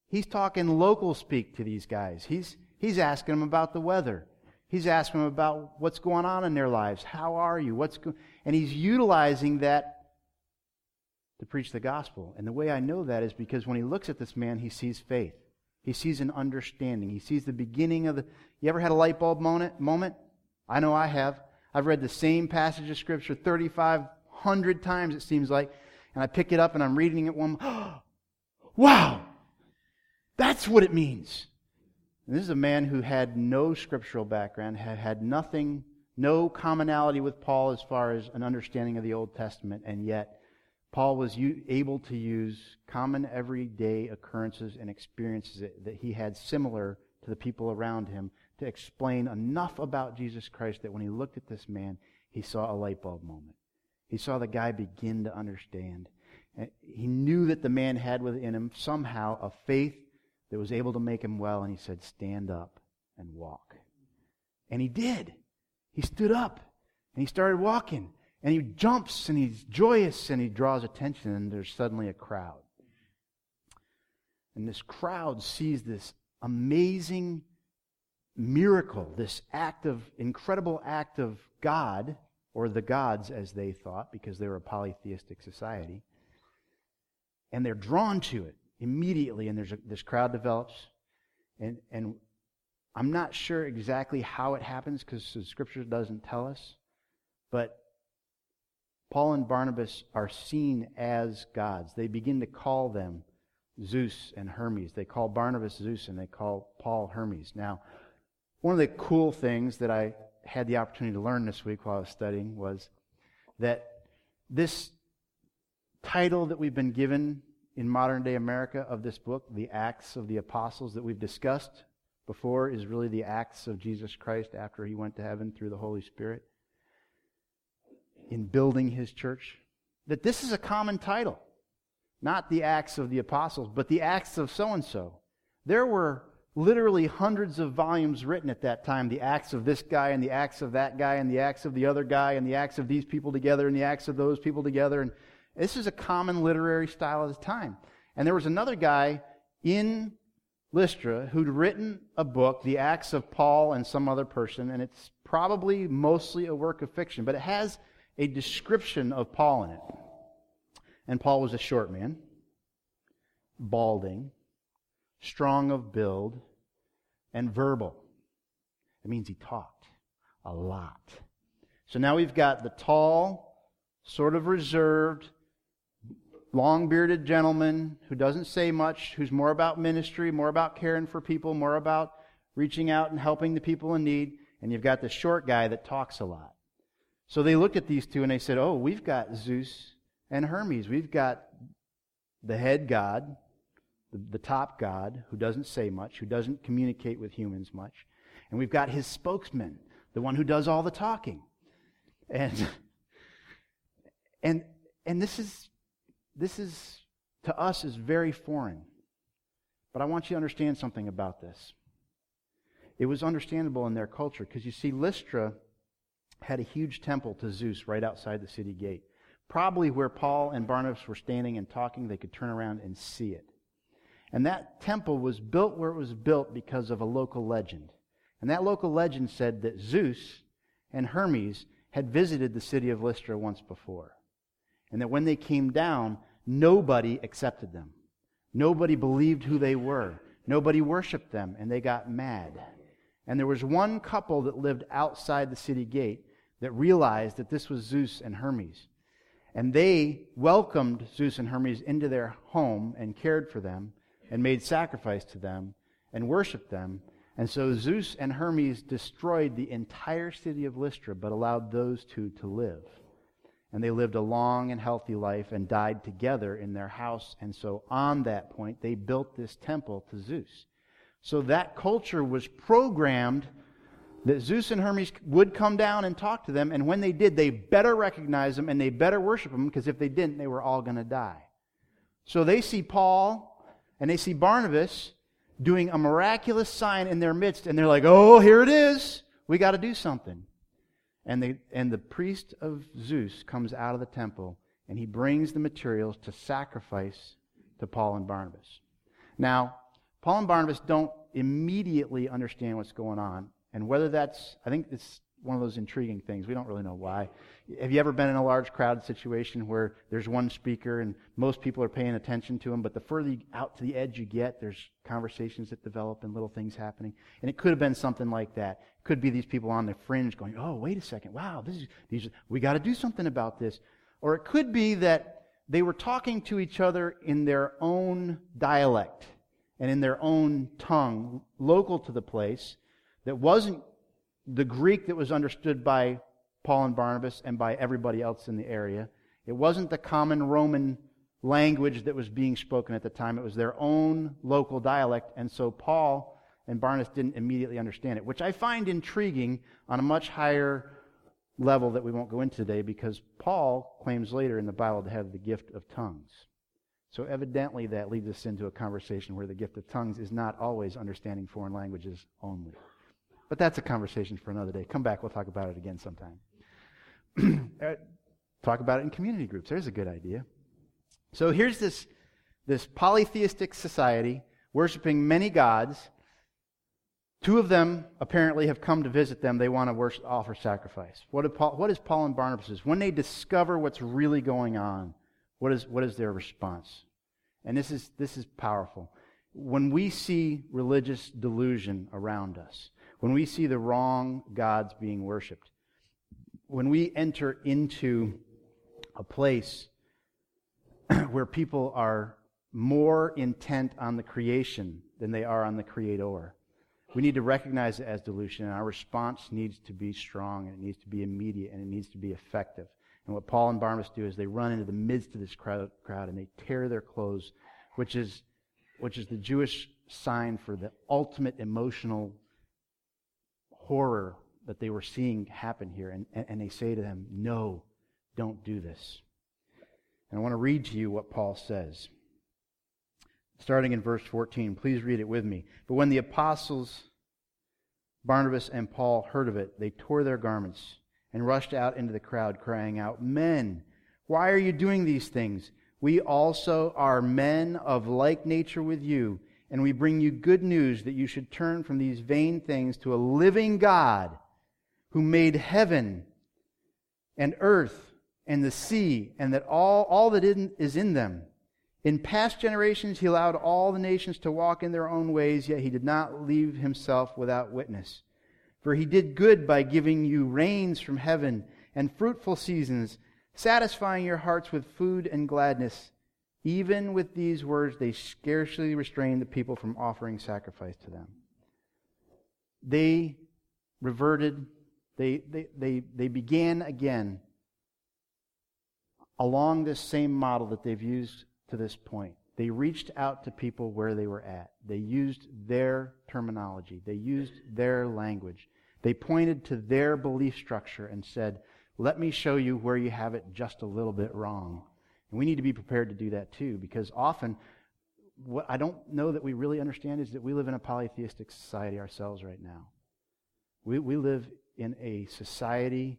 He's talking local speak to these guys. He's, he's asking them about the weather. He's asking them about what's going on in their lives. How are you? What's go-? and he's utilizing that to preach the gospel. And the way I know that is because when he looks at this man, he sees faith. He sees an understanding. He sees the beginning of the. You ever had a light bulb moment? Moment? I know I have. I've read the same passage of scripture 3,500 times, it seems like, and I pick it up and I'm reading it one. [gasps] wow! That's what it means. And this is a man who had no scriptural background, had had nothing, no commonality with Paul as far as an understanding of the Old Testament, and yet Paul was able to use common everyday occurrences and experiences that he had similar to the people around him to explain enough about Jesus Christ that when he looked at this man, he saw a light bulb moment. He saw the guy begin to understand. He knew that the man had within him somehow a faith that was able to make him well, and he said, Stand up and walk. And he did. He stood up and he started walking. And he jumps and he's joyous and he draws attention, and there's suddenly a crowd. And this crowd sees this amazing miracle, this act of, incredible act of God, or the gods as they thought, because they were a polytheistic society. And they're drawn to it immediately, and there's a, this crowd develops. And, and I'm not sure exactly how it happens because the scripture doesn't tell us. But Paul and Barnabas are seen as gods. They begin to call them Zeus and Hermes. They call Barnabas Zeus and they call Paul Hermes. Now, one of the cool things that I had the opportunity to learn this week while I was studying was that this title that we've been given in modern day America of this book, the Acts of the Apostles that we've discussed before, is really the Acts of Jesus Christ after he went to heaven through the Holy Spirit in building his church, that this is a common title. Not the Acts of the Apostles, but the Acts of so and so. There were literally hundreds of volumes written at that time the Acts of this guy, and the Acts of that guy, and the Acts of the other guy, and the Acts of these people together, and the Acts of those people together. And this is a common literary style of the time. And there was another guy in Lystra who'd written a book, The Acts of Paul and some other person, and it's probably mostly a work of fiction, but it has a description of Paul in it. And Paul was a short man, balding, strong of build, and verbal. It means he talked a lot. So now we've got the tall, sort of reserved, long bearded gentleman who doesn't say much, who's more about ministry, more about caring for people, more about reaching out and helping the people in need. And you've got the short guy that talks a lot. So they looked at these two and they said, Oh, we've got Zeus and Hermes. We've got the head god, the, the, top god, who doesn't say much, who doesn't communicate with humans much. And we've got his spokesman, the one who does all the talking. And, [laughs] and, and this is, this is, to us, is very foreign. But I want you to understand something about this. It was understandable in their culture because you see, Lystra had a huge temple to Zeus right outside the city gate. Probably where Paul and Barnabas were standing and talking, they could turn around and see it. And that temple was built where it was built because of a local legend. And that local legend said that Zeus and Hermes had visited the city of Lystra once before. And that when they came down, nobody accepted them. Nobody believed who they were. Nobody worshiped them, and they got mad. And there was one couple that lived outside the city gate that realized that this was Zeus and Hermes. And they welcomed Zeus and Hermes into their home and cared for them and made sacrifice to them and worshiped them. And so Zeus and Hermes destroyed the entire city of Lystra, but allowed those two to live. and they lived a long and healthy life and died together in their house. And so, on that point, they built this temple to Zeus. So, that culture was programmed that Zeus and Hermes would come down and talk to them, and when they did, they better recognize them and they better worship them because if they didn't, they were all going to die. So, they see Paul and they see Barnabas doing a miraculous sign in their midst, and they're like, oh, here it is. We got to do something. And, they, and the priest of Zeus comes out of the temple and he brings the materials to sacrifice to Paul and Barnabas. Now, Paul and Barnabas don't immediately understand what's going on. And whether that's, I think it's one of those intriguing things. We don't really know why. Have you ever been in a large crowd situation where there's one speaker and most people are paying attention to him, but the further out to the edge you get, there's conversations that develop and little things happening. And it could have been something like that. Could be these people on the fringe going, "Oh, wait a second! Wow, this is these. We got to do something about this." Or it could be that they were talking to each other in their own dialect and in their own tongue, local to the place, that wasn't the Greek that was understood by Paul and Barnabas and by everybody else in the area. It wasn't the common Roman language that was being spoken at the time. It was their own local dialect. And so Paul and Barnabas didn't immediately understand it, which I find intriguing on a much higher level that we won't go into today because Paul claims later in the Bible to have the gift of tongues. So evidently that leads us into a conversation where the gift of tongues is not always understanding foreign languages only. But that's a conversation for another day. Come back, we'll talk about it again sometime. [clears throat] Uh, talk about it in community groups. There's a good idea. So here's this, this polytheistic society worshiping many gods. Two of them apparently have come to visit them. They want to worship, offer sacrifice. What, Paul, what is Paul and Barnabas? When they discover what's really going on, what is, what is their response? And this is, this is powerful. When we see religious delusion around us, when we see the wrong gods being worshiped, when we enter into a place [clears throat] where people are more intent on the creation than they are on the creator, we need to recognize it as delusion, and our response needs to be strong, and it needs to be immediate, and it needs to be effective. And what Paul and Barnabas do is they run into the midst of this crowd, crowd and they tear their clothes, which is, which is the Jewish sign for the ultimate emotional horror that they were seeing happen here. And, and they say to them, No, don't do this. And I want to read to you what Paul says. Starting in verse 14, please read it with me. But when the apostles, Barnabas and Paul, heard of it, they tore their garments and rushed out into the crowd, crying out, Men, why are you doing these things? We also are men of like nature with you and we bring you good news that you should turn from these vain things to a living God who made heaven and earth and the sea and that all, all that is in them. In past generations, he allowed all the nations to walk in their own ways, yet he did not leave himself without witness. For he did good by giving you rains from heaven and fruitful seasons, satisfying your hearts with food and gladness. Even with these words, they scarcely restrained the people from offering sacrifice to them. They reverted, they, they, they, they began again along this same model that they've used to this point. They reached out to people where they were at. They used their terminology, they used their language. They pointed to their belief structure and said, Let me show you where you have it just a little bit wrong. And we need to be prepared to do that too, because often what I don't know that we really understand is that we live in a polytheistic society ourselves right now. We, we live in a society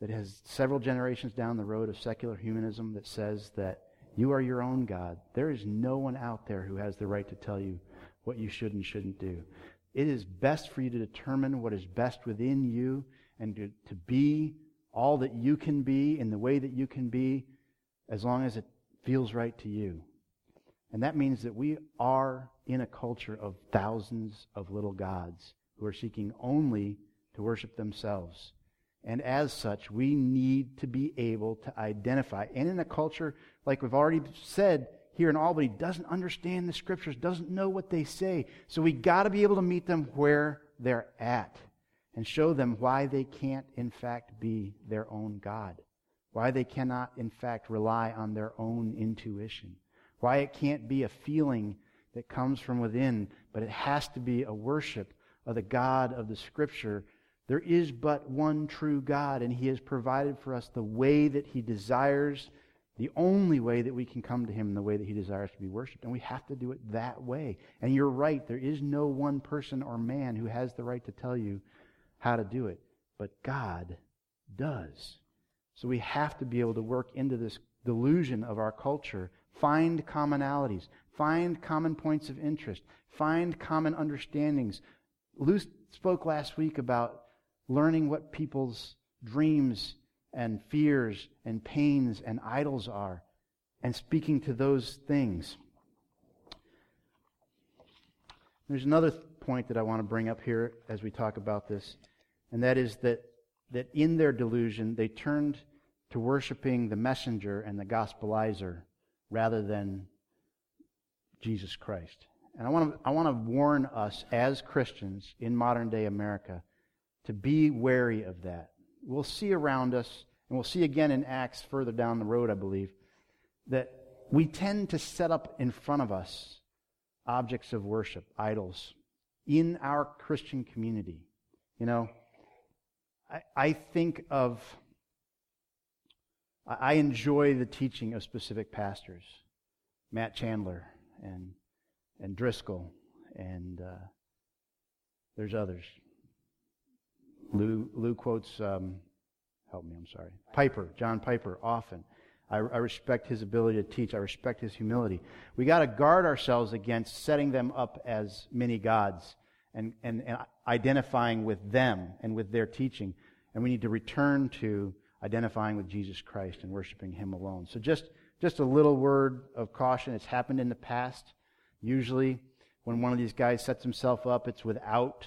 that has several generations down the road of secular humanism that says that you are your own God. There is no one out there who has the right to tell you what you should and shouldn't do. It is best for you to determine what is best within you and to, to be all that you can be in the way that you can be as long as it feels right to you. And that means that we are in a culture of thousands of little gods who are seeking only to worship themselves. And as such, we need to be able to identify. And in a culture, like we've already said here in Albany, doesn't understand the scriptures, doesn't know what they say. So we got to be able to meet them where they're at and show them why they can't, in fact, be their own God. Why they cannot, in fact, rely on their own intuition, why it can't be a feeling that comes from within, but it has to be a worship of the God of the Scripture. There is but one true God, and He has provided for us the way that He desires, the only way that we can come to Him in the way that He desires to be worshiped. And we have to do it that way. And you're right, there is no one person or man who has the right to tell you how to do it, but God does. So we have to be able to work into this delusion of our culture, find commonalities, find common points of interest, find common understandings. Lou spoke last week about learning what people's dreams and fears and pains and idols are and speaking to those things. There's another point that I want to bring up here as we talk about this, and that is that, that in their delusion, they turned to worshiping the messenger and the gospelizer rather than Jesus Christ. And I want to, I want to warn us as Christians in modern day America to be wary of that. We'll see around us, and we'll see again in Acts further down the road, I believe, that we tend to set up in front of us objects of worship, idols, in our Christian community. You know, I, I think of I enjoy the teaching of specific pastors, Matt Chandler and and Driscoll, and uh, there's others. Lou, Lou quotes, um, help me, I'm sorry, Piper, John Piper, often. I, I respect his ability to teach. I respect his humility. We got to guard ourselves against setting them up as many gods and, and, and identifying with them and with their teaching. And we need to return to identifying with Jesus Christ and worshiping Him alone. So just, just a little word of caution. It's happened in the past. Usually, when one of these guys sets himself up, it's without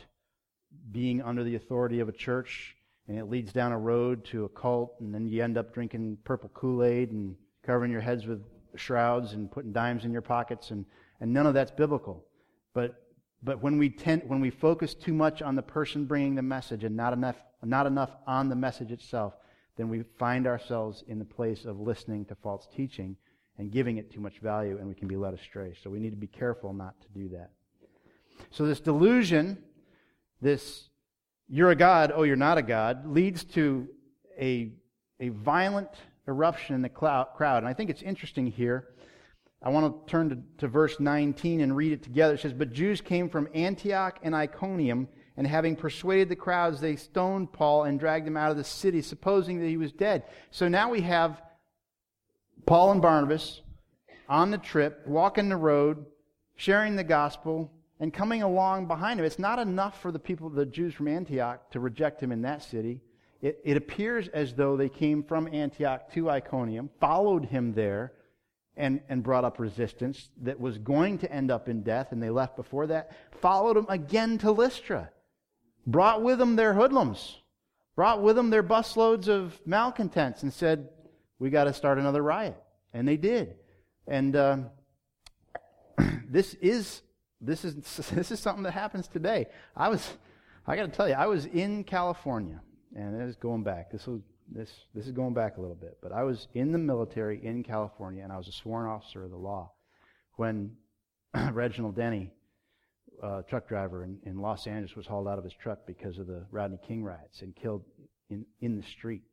being under the authority of a church, and it leads down a road to a cult, and then you end up drinking purple Kool Aid and covering your heads with shrouds and putting dimes in your pockets, and, and none of that's biblical. But but when we tend, when we focus too much on the person bringing the message and not enough, not enough on the message itself, then we find ourselves in the place of listening to false teaching and giving it too much value, and we can be led astray. So we need to be careful not to do that. So this delusion, this you're a God, oh, you're not a God, leads to a, a violent eruption in the crowd. And I think it's interesting here. I want to turn to, to verse 19 and read it together. It says, But Jews came from Antioch and Iconium and having persuaded the crowds, they stoned Paul and dragged him out of the city, supposing that he was dead. So now we have Paul and Barnabas on the trip, walking the road, sharing the gospel, and coming along behind him. It's not enough for the people, the Jews from Antioch, to reject him in that city. It, it appears as though they came from Antioch to Iconium, followed him there, and, and brought up resistance that was going to end up in death, and they left before that, followed him again to Lystra brought with them their hoodlums, brought with them their busloads of malcontents, and said, We got to start another riot. And they did. And uh, [clears throat] this is this is [laughs] this is something that happens today. I was I got to tell you, I was in California, and this is going back. This was this this is going back a little bit, but I was in the military in California, and I was a sworn officer of the law when [clears throat] Reginald Denny uh, truck driver in, in Los Angeles was hauled out of his truck because of the Rodney King riots and killed in, in the street.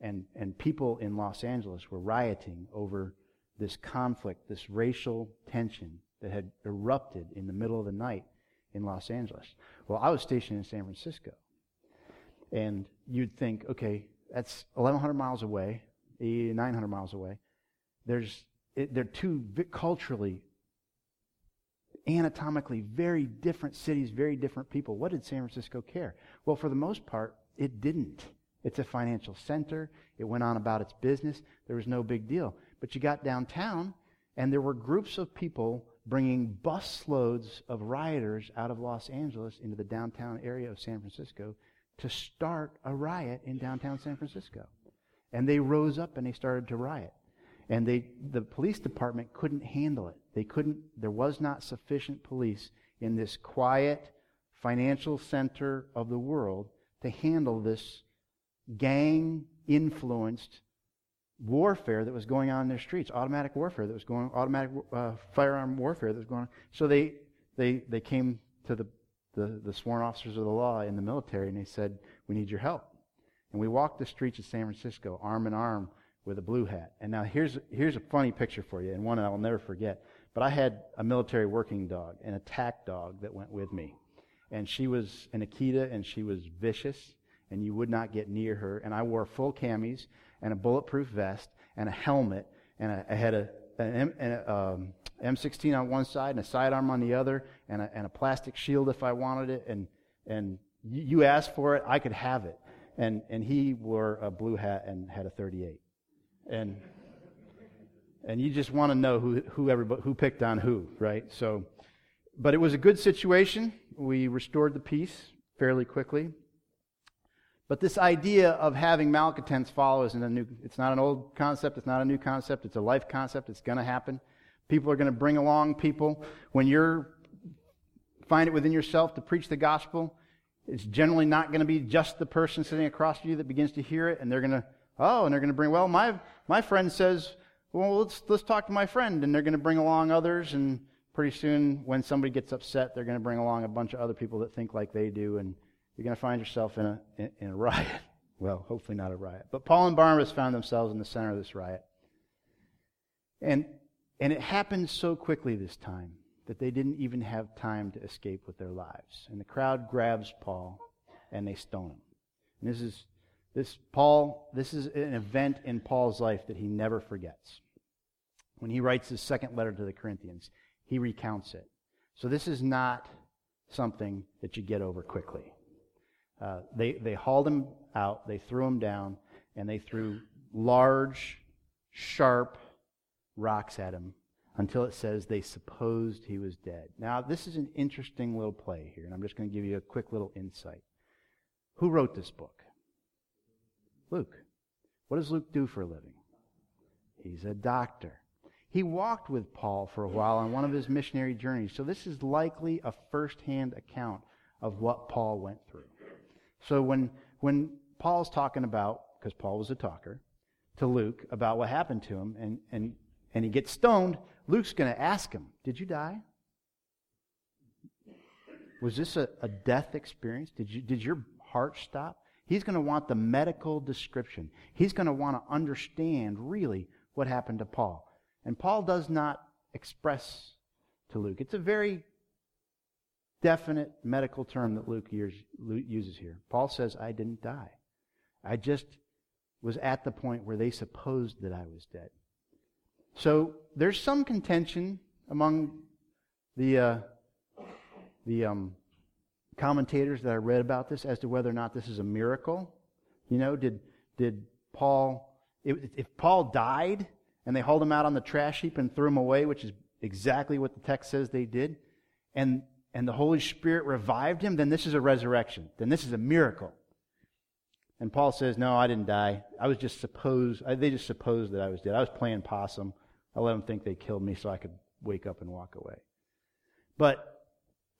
And, and people in Los Angeles were rioting over this conflict, this racial tension that had erupted in the middle of the night in Los Angeles. Well, I was stationed in San Francisco. And you'd think, okay, that's 1,100 miles away, 900 miles away. There's, it, they're two culturally anatomically very different cities, very different people. What did San Francisco care? Well, for the most part, it didn't. It's a financial center. It went on about its business. There was no big deal. But you got downtown, and there were groups of people bringing busloads of rioters out of Los Angeles into the downtown area of San Francisco to start a riot in downtown San Francisco. And they rose up and they started to riot. And they, the police department couldn't handle it. They couldn't, there was not sufficient police in this quiet financial center of the world to handle this gang influenced warfare that was going on in their streets, automatic warfare that was going, automatic uh, firearm warfare that was going on. So they they they came to the, the the sworn officers of the law in the military and they said, "We need your help." And we walked the streets of San Francisco arm in arm with a blue hat. And now here's here's a funny picture for you, and one I'll never forget. But I had a military working dog, an attack dog that went with me. And she was an Akita, and she was vicious, and you would not get near her. And I wore full camis and a bulletproof vest and a helmet, and I, I had a, an, an um, M16 on one side and a sidearm on the other, and a, and a plastic shield if I wanted it. And, and you asked for it, I could have it. And, and he wore a blue hat and had a 38. And and you just want to know who who everybody, who picked on who, right? So, but it was a good situation. We restored the peace fairly quickly. But this idea of having malcontents follow isn't a new. It's not an old concept. It's not a new concept. It's a life concept. It's going to happen. People are going to bring along people when you're find it within yourself to preach the gospel. It's generally not going to be just the person sitting across from you that begins to hear it, and they're going to oh, and they're going to bring. Well, my my friend says well, let's, let's talk to my friend. And they're going to bring along others. And pretty soon, when somebody gets upset, they're going to bring along a bunch of other people that think like they do. And you're going to find yourself in a, in, in a [laughs] riot. Well, hopefully not a riot. But Paul and Barnabas found themselves in the center of this riot. And, and it happened so quickly this time that they didn't even have time to escape with their lives. And the crowd grabs Paul and they stone him. And this is this Paul, this is an event in Paul's life that he never forgets. When he writes his second letter to the Corinthians, he recounts it. So this is not something that you get over quickly. Uh, they, they hauled him out, they threw him down, and they threw large, sharp rocks at him until it says they supposed he was dead. Now, this is an interesting little play here, and I'm just going to give you a quick little insight. Who wrote this book? Luke. What does Luke do for a living? He's a doctor. He walked with Paul for a while on one of his missionary journeys, so this is likely a first-hand account of what Paul went through. So when, when Paul's talking about, because Paul was a talker, to Luke about what happened to him, and, and, and he gets stoned, Luke's going to ask him, Did you die? Was this a, a death experience? Did, you, did your heart stop? He's going to want the medical description. He's going to want to understand really what happened to Paul. And Paul does not express to Luke. It's a very definite medical term that Luke uses here. Paul says, I didn't die. I just was at the point where they supposed that I was dead. So there's some contention among the, uh, the um, commentators that I read about this as to whether or not this is a miracle. You know, did, did Paul, if, Paul died and they hauled him out on the trash heap and threw him away, which is exactly what the text says they did, and, and the Holy Spirit revived him, then this is a resurrection. Then this is a miracle. And Paul says, No, I didn't die. I was just supposed, they just supposed that I was dead. I was playing possum. I let them think they killed me so I could wake up and walk away. But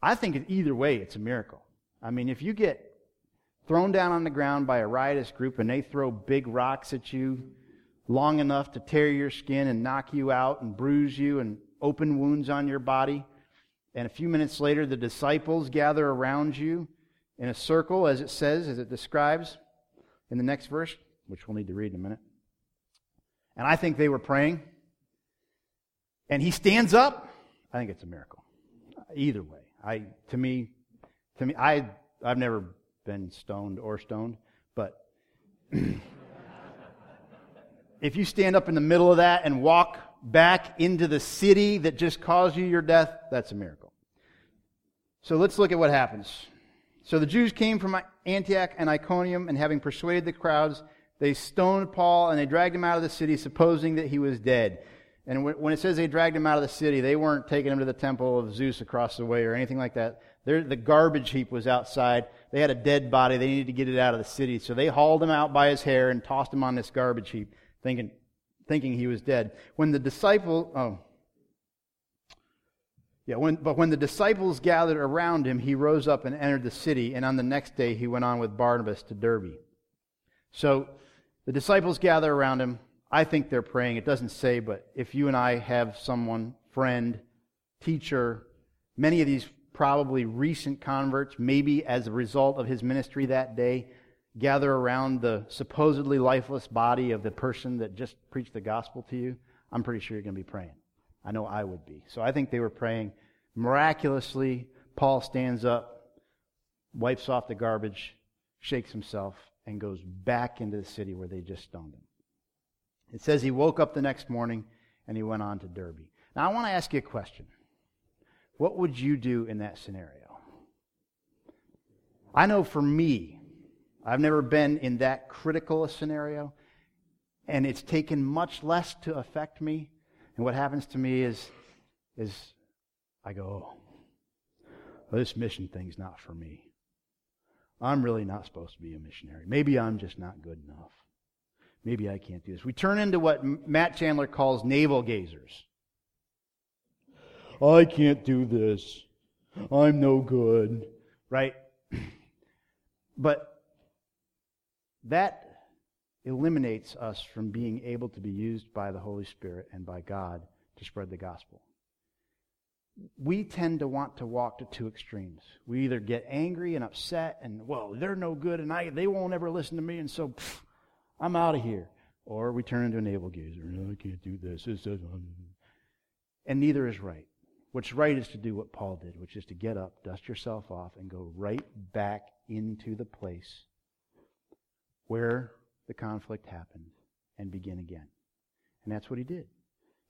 I think either way, it's a miracle. I mean, if you get thrown down on the ground by a riotous group and they throw big rocks at you long enough to tear your skin and knock you out and bruise you and open wounds on your body, and a few minutes later the disciples gather around you in a circle, as it says, as it describes in the next verse, which we'll need to read in a minute. And I think they were praying. And he stands up. I think it's a miracle. Either way. I, to me, to me, I, I've never been stoned or stoned, but [clears throat] if you stand up in the middle of that and walk back into the city that just caused you your death, that's a miracle. So let's look at what happens. So the Jews came from Antioch and Iconium, and having persuaded the crowds, they stoned Paul and they dragged him out of the city, supposing that he was dead. And when it says they dragged him out of the city, they weren't taking him to the temple of Zeus across the way or anything like that. The garbage heap was outside. They had a dead body. They needed to get it out of the city. So they hauled him out by his hair and tossed him on this garbage heap, thinking, thinking he was dead. When the disciple, oh, yeah, when, but when the disciples gathered around him, he rose up and entered the city, and on the next day he went on with Barnabas to Derbe. So the disciples gather around him I think they're praying. It doesn't say, but if you and I have someone, friend, teacher, many of these probably recent converts, maybe as a result of his ministry that day, gather around the supposedly lifeless body of the person that just preached the gospel to you, I'm pretty sure you're going to be praying. I know I would be. So I think they were praying. Miraculously, Paul stands up, wipes off the garbage, shakes himself, and goes back into the city where they just stoned him. It says he woke up the next morning and he went on to Derbe. Now, I want to ask you a question. What would you do in that scenario? I know for me, I've never been in that critical a scenario, and it's taken much less to affect me. And what happens to me is, is I go, oh, this mission thing's not for me. I'm really not supposed to be a missionary. Maybe I'm just not good enough. Maybe I can't do this. We turn into what Matt Chandler calls navel gazers. I can't do this. I'm no good. Right? [clears throat] But that eliminates us from being able to be used by the Holy Spirit and by God to spread the gospel. We tend to want to walk to two extremes. We either get angry and upset and, well, they're no good and I, they won't ever listen to me and so pff, I'm out of here. Or we turn into a navel gazer. No, I can't do this. this. And neither is right. What's right is to do what Paul did, which is to get up, dust yourself off, and go right back into the place where the conflict happened and begin again. And that's what he did.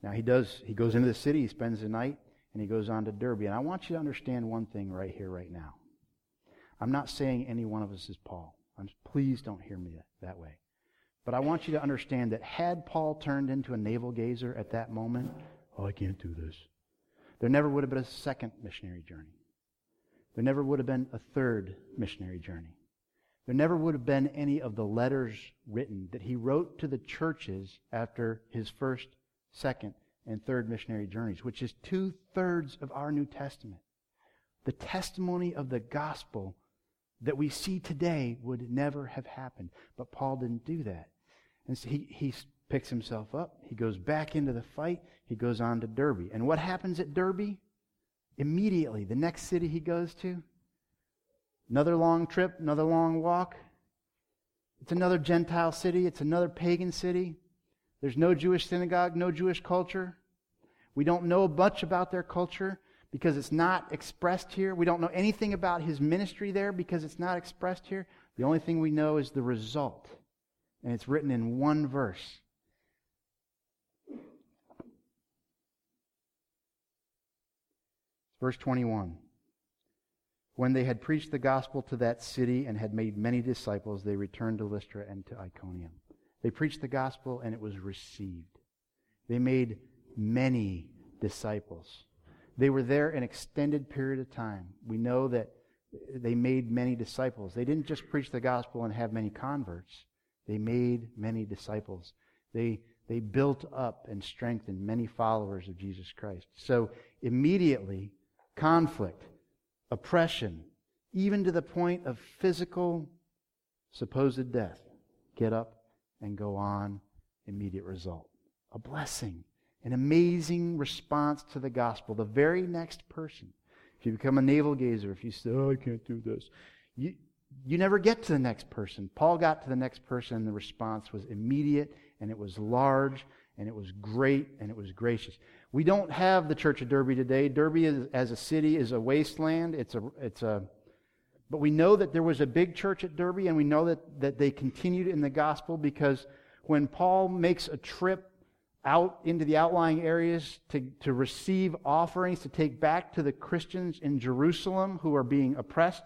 Now he does, he goes into the city, he spends the night, and he goes on to Derbe. And I want you to understand one thing right here, right now. I'm not saying any one of us is Paul. I'm, please don't hear me that, that way. But I want you to understand that had Paul turned into a navel gazer at that moment, oh, I can't do this. There never would have been a second missionary journey. There never would have been a third missionary journey. There never would have been any of the letters written that he wrote to the churches after his first, second, and third missionary journeys, which is two thirds of our New Testament. The testimony of the gospel that we see today would never have happened. But Paul didn't do that. And so he, he picks himself up. He goes back into the fight. He goes on to Derbe. And what happens at Derbe? Immediately, the next city he goes to, another long trip, another long walk. It's another Gentile city. It's another pagan city. There's no Jewish synagogue, no Jewish culture. We don't know much about their culture because it's not expressed here. We don't know anything about his ministry there because it's not expressed here. The only thing we know is the result. And it's written in one verse. Verse 21. When they had preached the gospel to that city and had made many disciples, they returned to Lystra and to Iconium. They preached the gospel and it was received. They made many disciples. They were there an extended period of time. We know that they made many disciples. They didn't just preach the gospel and have many converts. They made many disciples. They, they built up and strengthened many followers of Jesus Christ. So immediately, conflict, oppression, even to the point of physical supposed death. Get up and go on, immediate result. A blessing, an amazing response to the gospel. The very next person. If you become a navel gazer, if you say, oh, I can't do this, you, you never get to the next person. Paul got to the next person, and the response was immediate, and it was large, and it was great, and it was gracious. We don't have the Church of Derbe today. Derbe is, as a city is a wasteland. It's a, it's a, but we know that there was a big church at Derbe, and we know that, that they continued in the gospel because when Paul makes a trip out into the outlying areas to, to receive offerings to take back to the Christians in Jerusalem who are being oppressed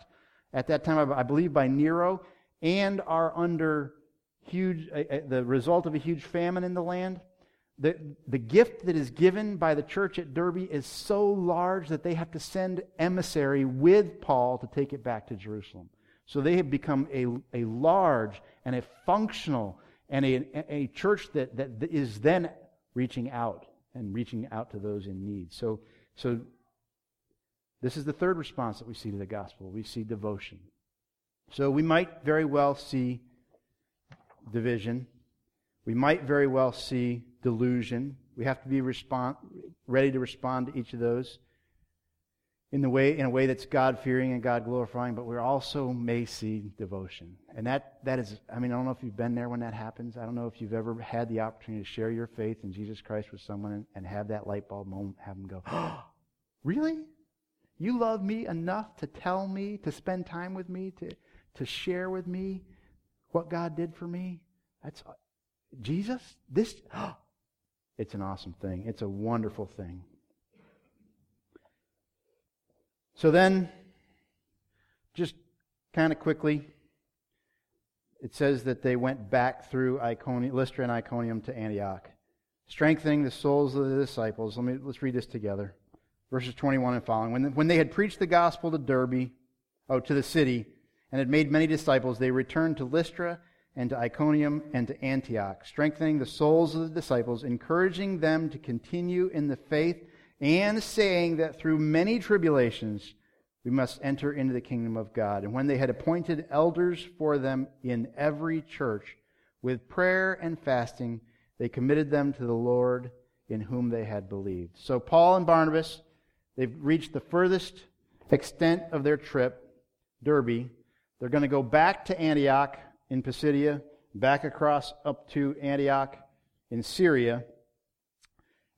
at that time, I believe, by Nero, and are under huge, uh, the result of a huge famine in the land the, the gift that is given by the church at Derbe is so large that they have to send emissary with Paul to take it back to Jerusalem. So they have become a, a large and a functional and a, a church that, that is then reaching out and reaching out to those in need. So, so this is the third response that we see to the gospel. We see devotion. So we might very well see division We might very well see delusion. We have to be respond, ready to respond to each of those in the way in a way that's God fearing and God glorifying, but we also may see devotion. And that that is I mean, I don't know if you've been there when that happens. I don't know if you've ever had the opportunity to share your faith in Jesus Christ with someone and, have that light bulb moment, have them go, oh, [gasps] Really? You love me enough to tell me, to spend time with me, to, to share with me what God did for me? That's Jesus? This [gasps] it's an awesome thing. It's a wonderful thing. So then, just kind of quickly, it says that they went back through Iconium, Lystra and Iconium to Antioch, strengthening the souls of the disciples. Let me, let's read this together. Verses 21 and following. When, when they had preached the gospel to Derbe, oh, to the city, and had made many disciples, they returned to Lystra and to Iconium and to Antioch, strengthening the souls of the disciples, encouraging them to continue in the faith and saying that through many tribulations we must enter into the kingdom of God. And when they had appointed elders for them in every church, with prayer and fasting, they committed them to the Lord in whom they had believed. So Paul and Barnabas, they've reached the furthest extent of their trip, Derbe. They're going to go back to Antioch in Pisidia, back across up to Antioch in Syria,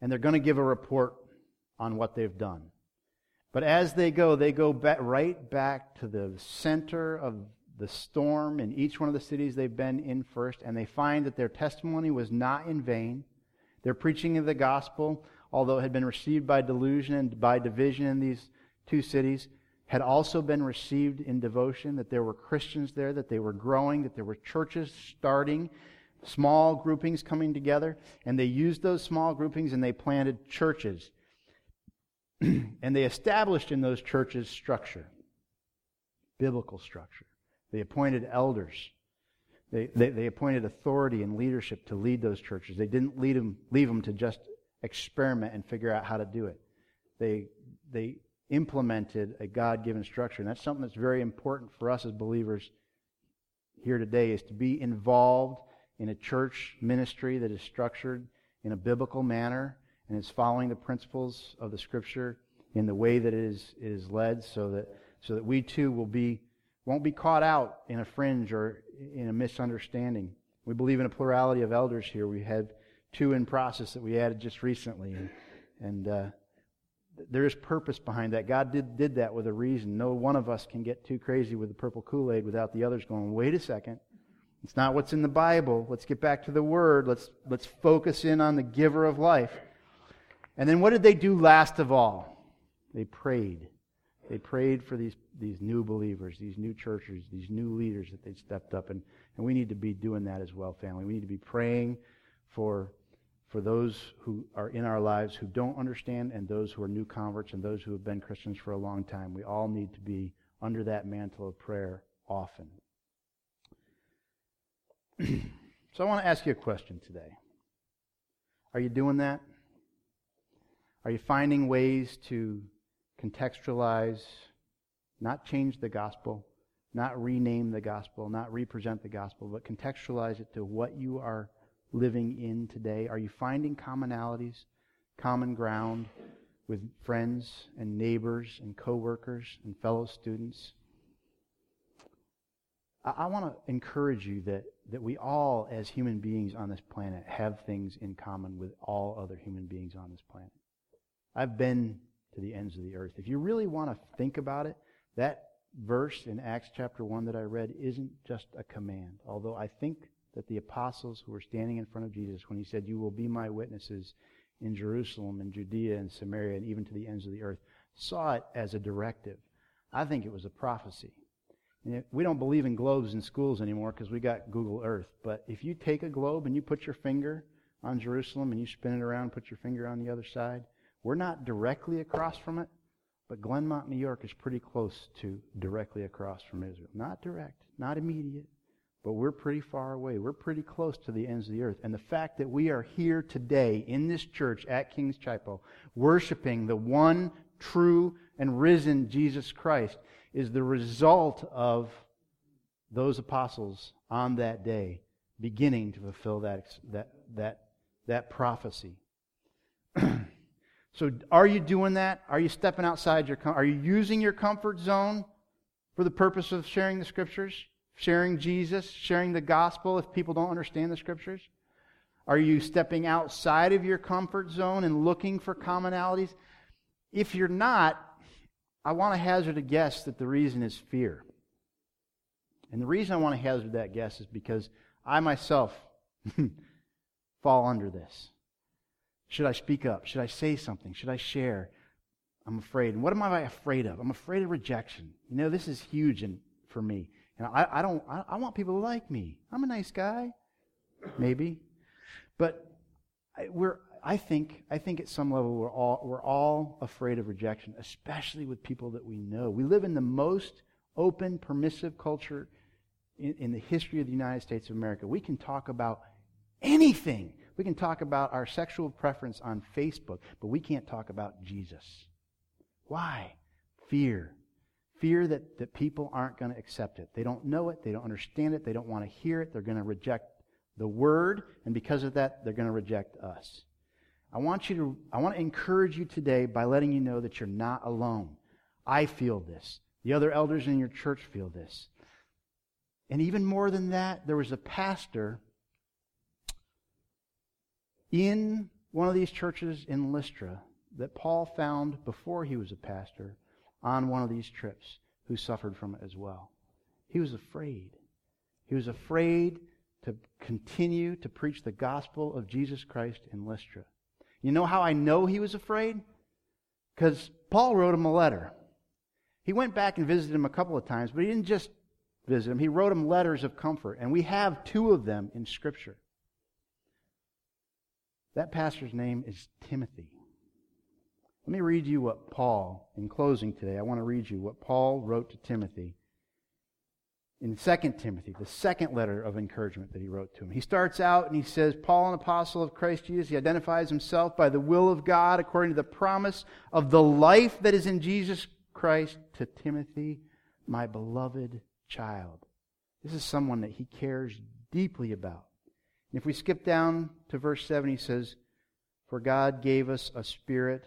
and they're going to give a report on what they've done. But as they go, they go back, right back to the center of the storm in each one of the cities they've been in first, and they find that their testimony was not in vain. Their preaching the gospel, although it had been received by delusion and by division in these two cities, had also been received in devotion, that there were Christians there, that they were growing, that there were churches starting, small groupings coming together, and they used those small groupings and they planted churches [clears throat] and they established in those churches structure, biblical structure. They appointed elders. They, they, they, appointed authority and leadership to lead those churches. They didn't lead them, leave them to just experiment and figure out how to do it. They, they implemented a God-given structure. And that's something that's very important for us as believers here today is to be involved in a church ministry that is structured in a biblical manner and is following the principles of the Scripture in the way that it is, it is led, so that so that we too will be won't be caught out in a fringe or in a misunderstanding. We believe in a plurality of elders here. We have two in process that we added just recently, and, and uh, there is purpose behind that. God did did that with a reason. No one of us can get too crazy with the purple Kool Aid without the others going. Wait a second. It's not what's in the Bible. Let's get back to the Word. Let's, let's focus in on the giver of life. And then what did they do last of all? They prayed. They prayed for these, these new believers, these new churches, these new leaders that they stepped up. And, and we need to be doing that as well, family. We need to be praying for, for those who are in our lives who don't understand and those who are new converts and those who have been Christians for a long time. We all need to be under that mantle of prayer often. [clears throat] so I want to ask you a question today. Are you doing that? Are you finding ways to contextualize, not change the gospel, not rename the gospel, not represent the gospel, but contextualize it to what you are living in today? Are you finding commonalities, common ground with friends and neighbors and coworkers and fellow students? I, I want to encourage you that, that we all, as human beings on this planet, have things in common with all other human beings on this planet. I've been to the ends of the earth. If you really want to think about it, that verse in Acts chapter 1 that I read isn't just a command. Although I think that the apostles who were standing in front of Jesus when he said, You will be my witnesses in Jerusalem and Judea and Samaria and even to the ends of the earth, saw it as a directive. I think it was a prophecy. We don't believe in globes in schools anymore because we got Google Earth. But if you take a globe and you put your finger on Jerusalem and you spin it around, put your finger on the other side, we're not directly across from it, but Glenmont, New York is pretty close to directly across from Israel. Not direct, not immediate, but we're pretty far away. We're pretty close to the ends of the earth. And the fact that we are here today in this church at King's Chapel, worshiping the one true and risen Jesus Christ, is the result of those apostles on that day beginning to fulfill that, that, that, that prophecy. [clears throat] so, are you doing that? Are you stepping outside your Are you using your comfort zone for the purpose of sharing the scriptures, sharing Jesus, sharing the gospel if people don't understand the scriptures? Are you stepping outside of your comfort zone and looking for commonalities? If you're not, I want to hazard a guess that the reason is fear. And the reason I want to hazard that guess is because I myself [laughs] fall under this. Should I speak up? Should I say something? Should I share? I'm afraid. And what am I afraid of? I'm afraid of rejection. You know, this is huge in, for me. You know, I, I don't. I, I want people to like me. I'm a nice guy, maybe, but I, we're. I think. I think at some level we're all we're all afraid of rejection, especially with people that we know. We live in the most open, permissive culture in, in the history of the United States of America. We can talk about anything. We can talk about our sexual preference on Facebook, but we can't talk about Jesus. Why? Fear. Fear that, that people aren't going to accept it. They don't know it. They don't understand it. They don't want to hear it. They're going to reject the word, and because of that, they're going to reject us. I want you to, I want to encourage you today by letting you know that you're not alone. I feel this. The other elders in your church feel this. And even more than that, there was a pastor in one of these churches in Lystra that Paul found before he was a pastor on one of these trips who suffered from it as well. He was afraid. He was afraid to continue to preach the gospel of Jesus Christ in Lystra. You know how I know he was afraid? Because Paul wrote him a letter. He went back and visited him a couple of times, but he didn't just visit him. He wrote him letters of comfort, and we have two of them in Scripture. That pastor's name is Timothy. Let me read you what Paul, in closing today, I want to read you what Paul wrote to Timothy in 2 Timothy, the second letter of encouragement that he wrote to him. He starts out and he says, Paul, an apostle of Christ Jesus, he identifies himself by the will of God according to the promise of the life that is in Jesus Christ to Timothy, my beloved child. This is someone that he cares deeply about. And if we skip down to verse 7, he says, For God gave us a spirit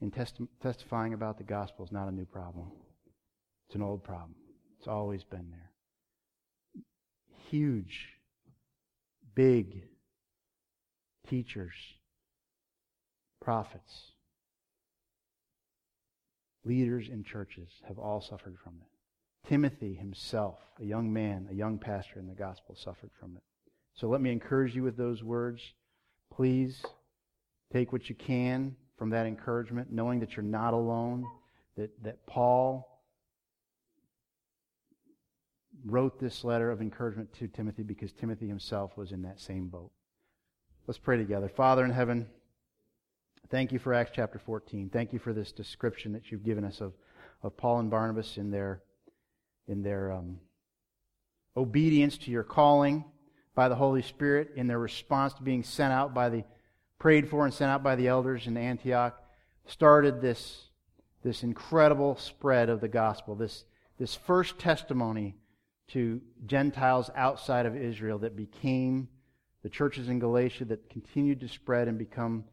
in testi- testifying about the gospel is not a new problem. It's an old problem. It's always been there. Huge, big teachers, prophets, leaders in churches have all suffered from it. Timothy himself, a young man, a young pastor in the gospel, suffered from it. So let me encourage you with those words. Please take what you can from that encouragement, knowing that you're not alone, that, that Paul wrote this letter of encouragement to Timothy because Timothy himself was in that same boat. Let's pray together. Father in heaven, thank you for Acts chapter 14. Thank you for this description that you've given us of, of Paul and Barnabas in their in their um, obedience to your calling by the Holy Spirit, in their response to being sent out by the prayed for and sent out by the elders in Antioch, started this, this incredible spread of the gospel, this, this first testimony to Gentiles outside of Israel that became the churches in Galatia that continued to spread and become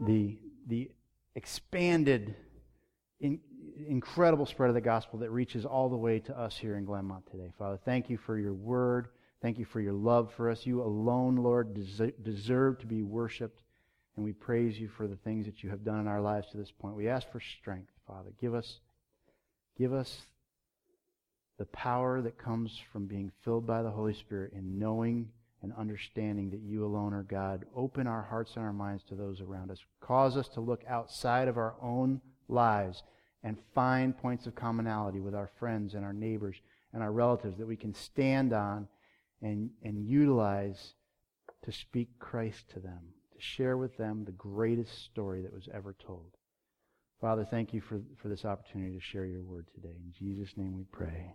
the, the expanded in, incredible spread of the gospel that reaches all the way to us here in Glenmont today. Father, thank you for your word. Thank you for your love for us. You alone, Lord, deserve to be worshiped. And we praise you for the things that you have done in our lives to this point. We ask for strength, Father. Give us, give us the power that comes from being filled by the Holy Spirit and knowing and understanding that you alone are God. Open our hearts and our minds to those around us. Cause us to look outside of our own lives and find points of commonality with our friends and our neighbors and our relatives that we can stand on and, and utilize to speak Christ to them, to share with them the greatest story that was ever told. Father, thank you for, for this opportunity to share your word today. In Jesus' name we pray.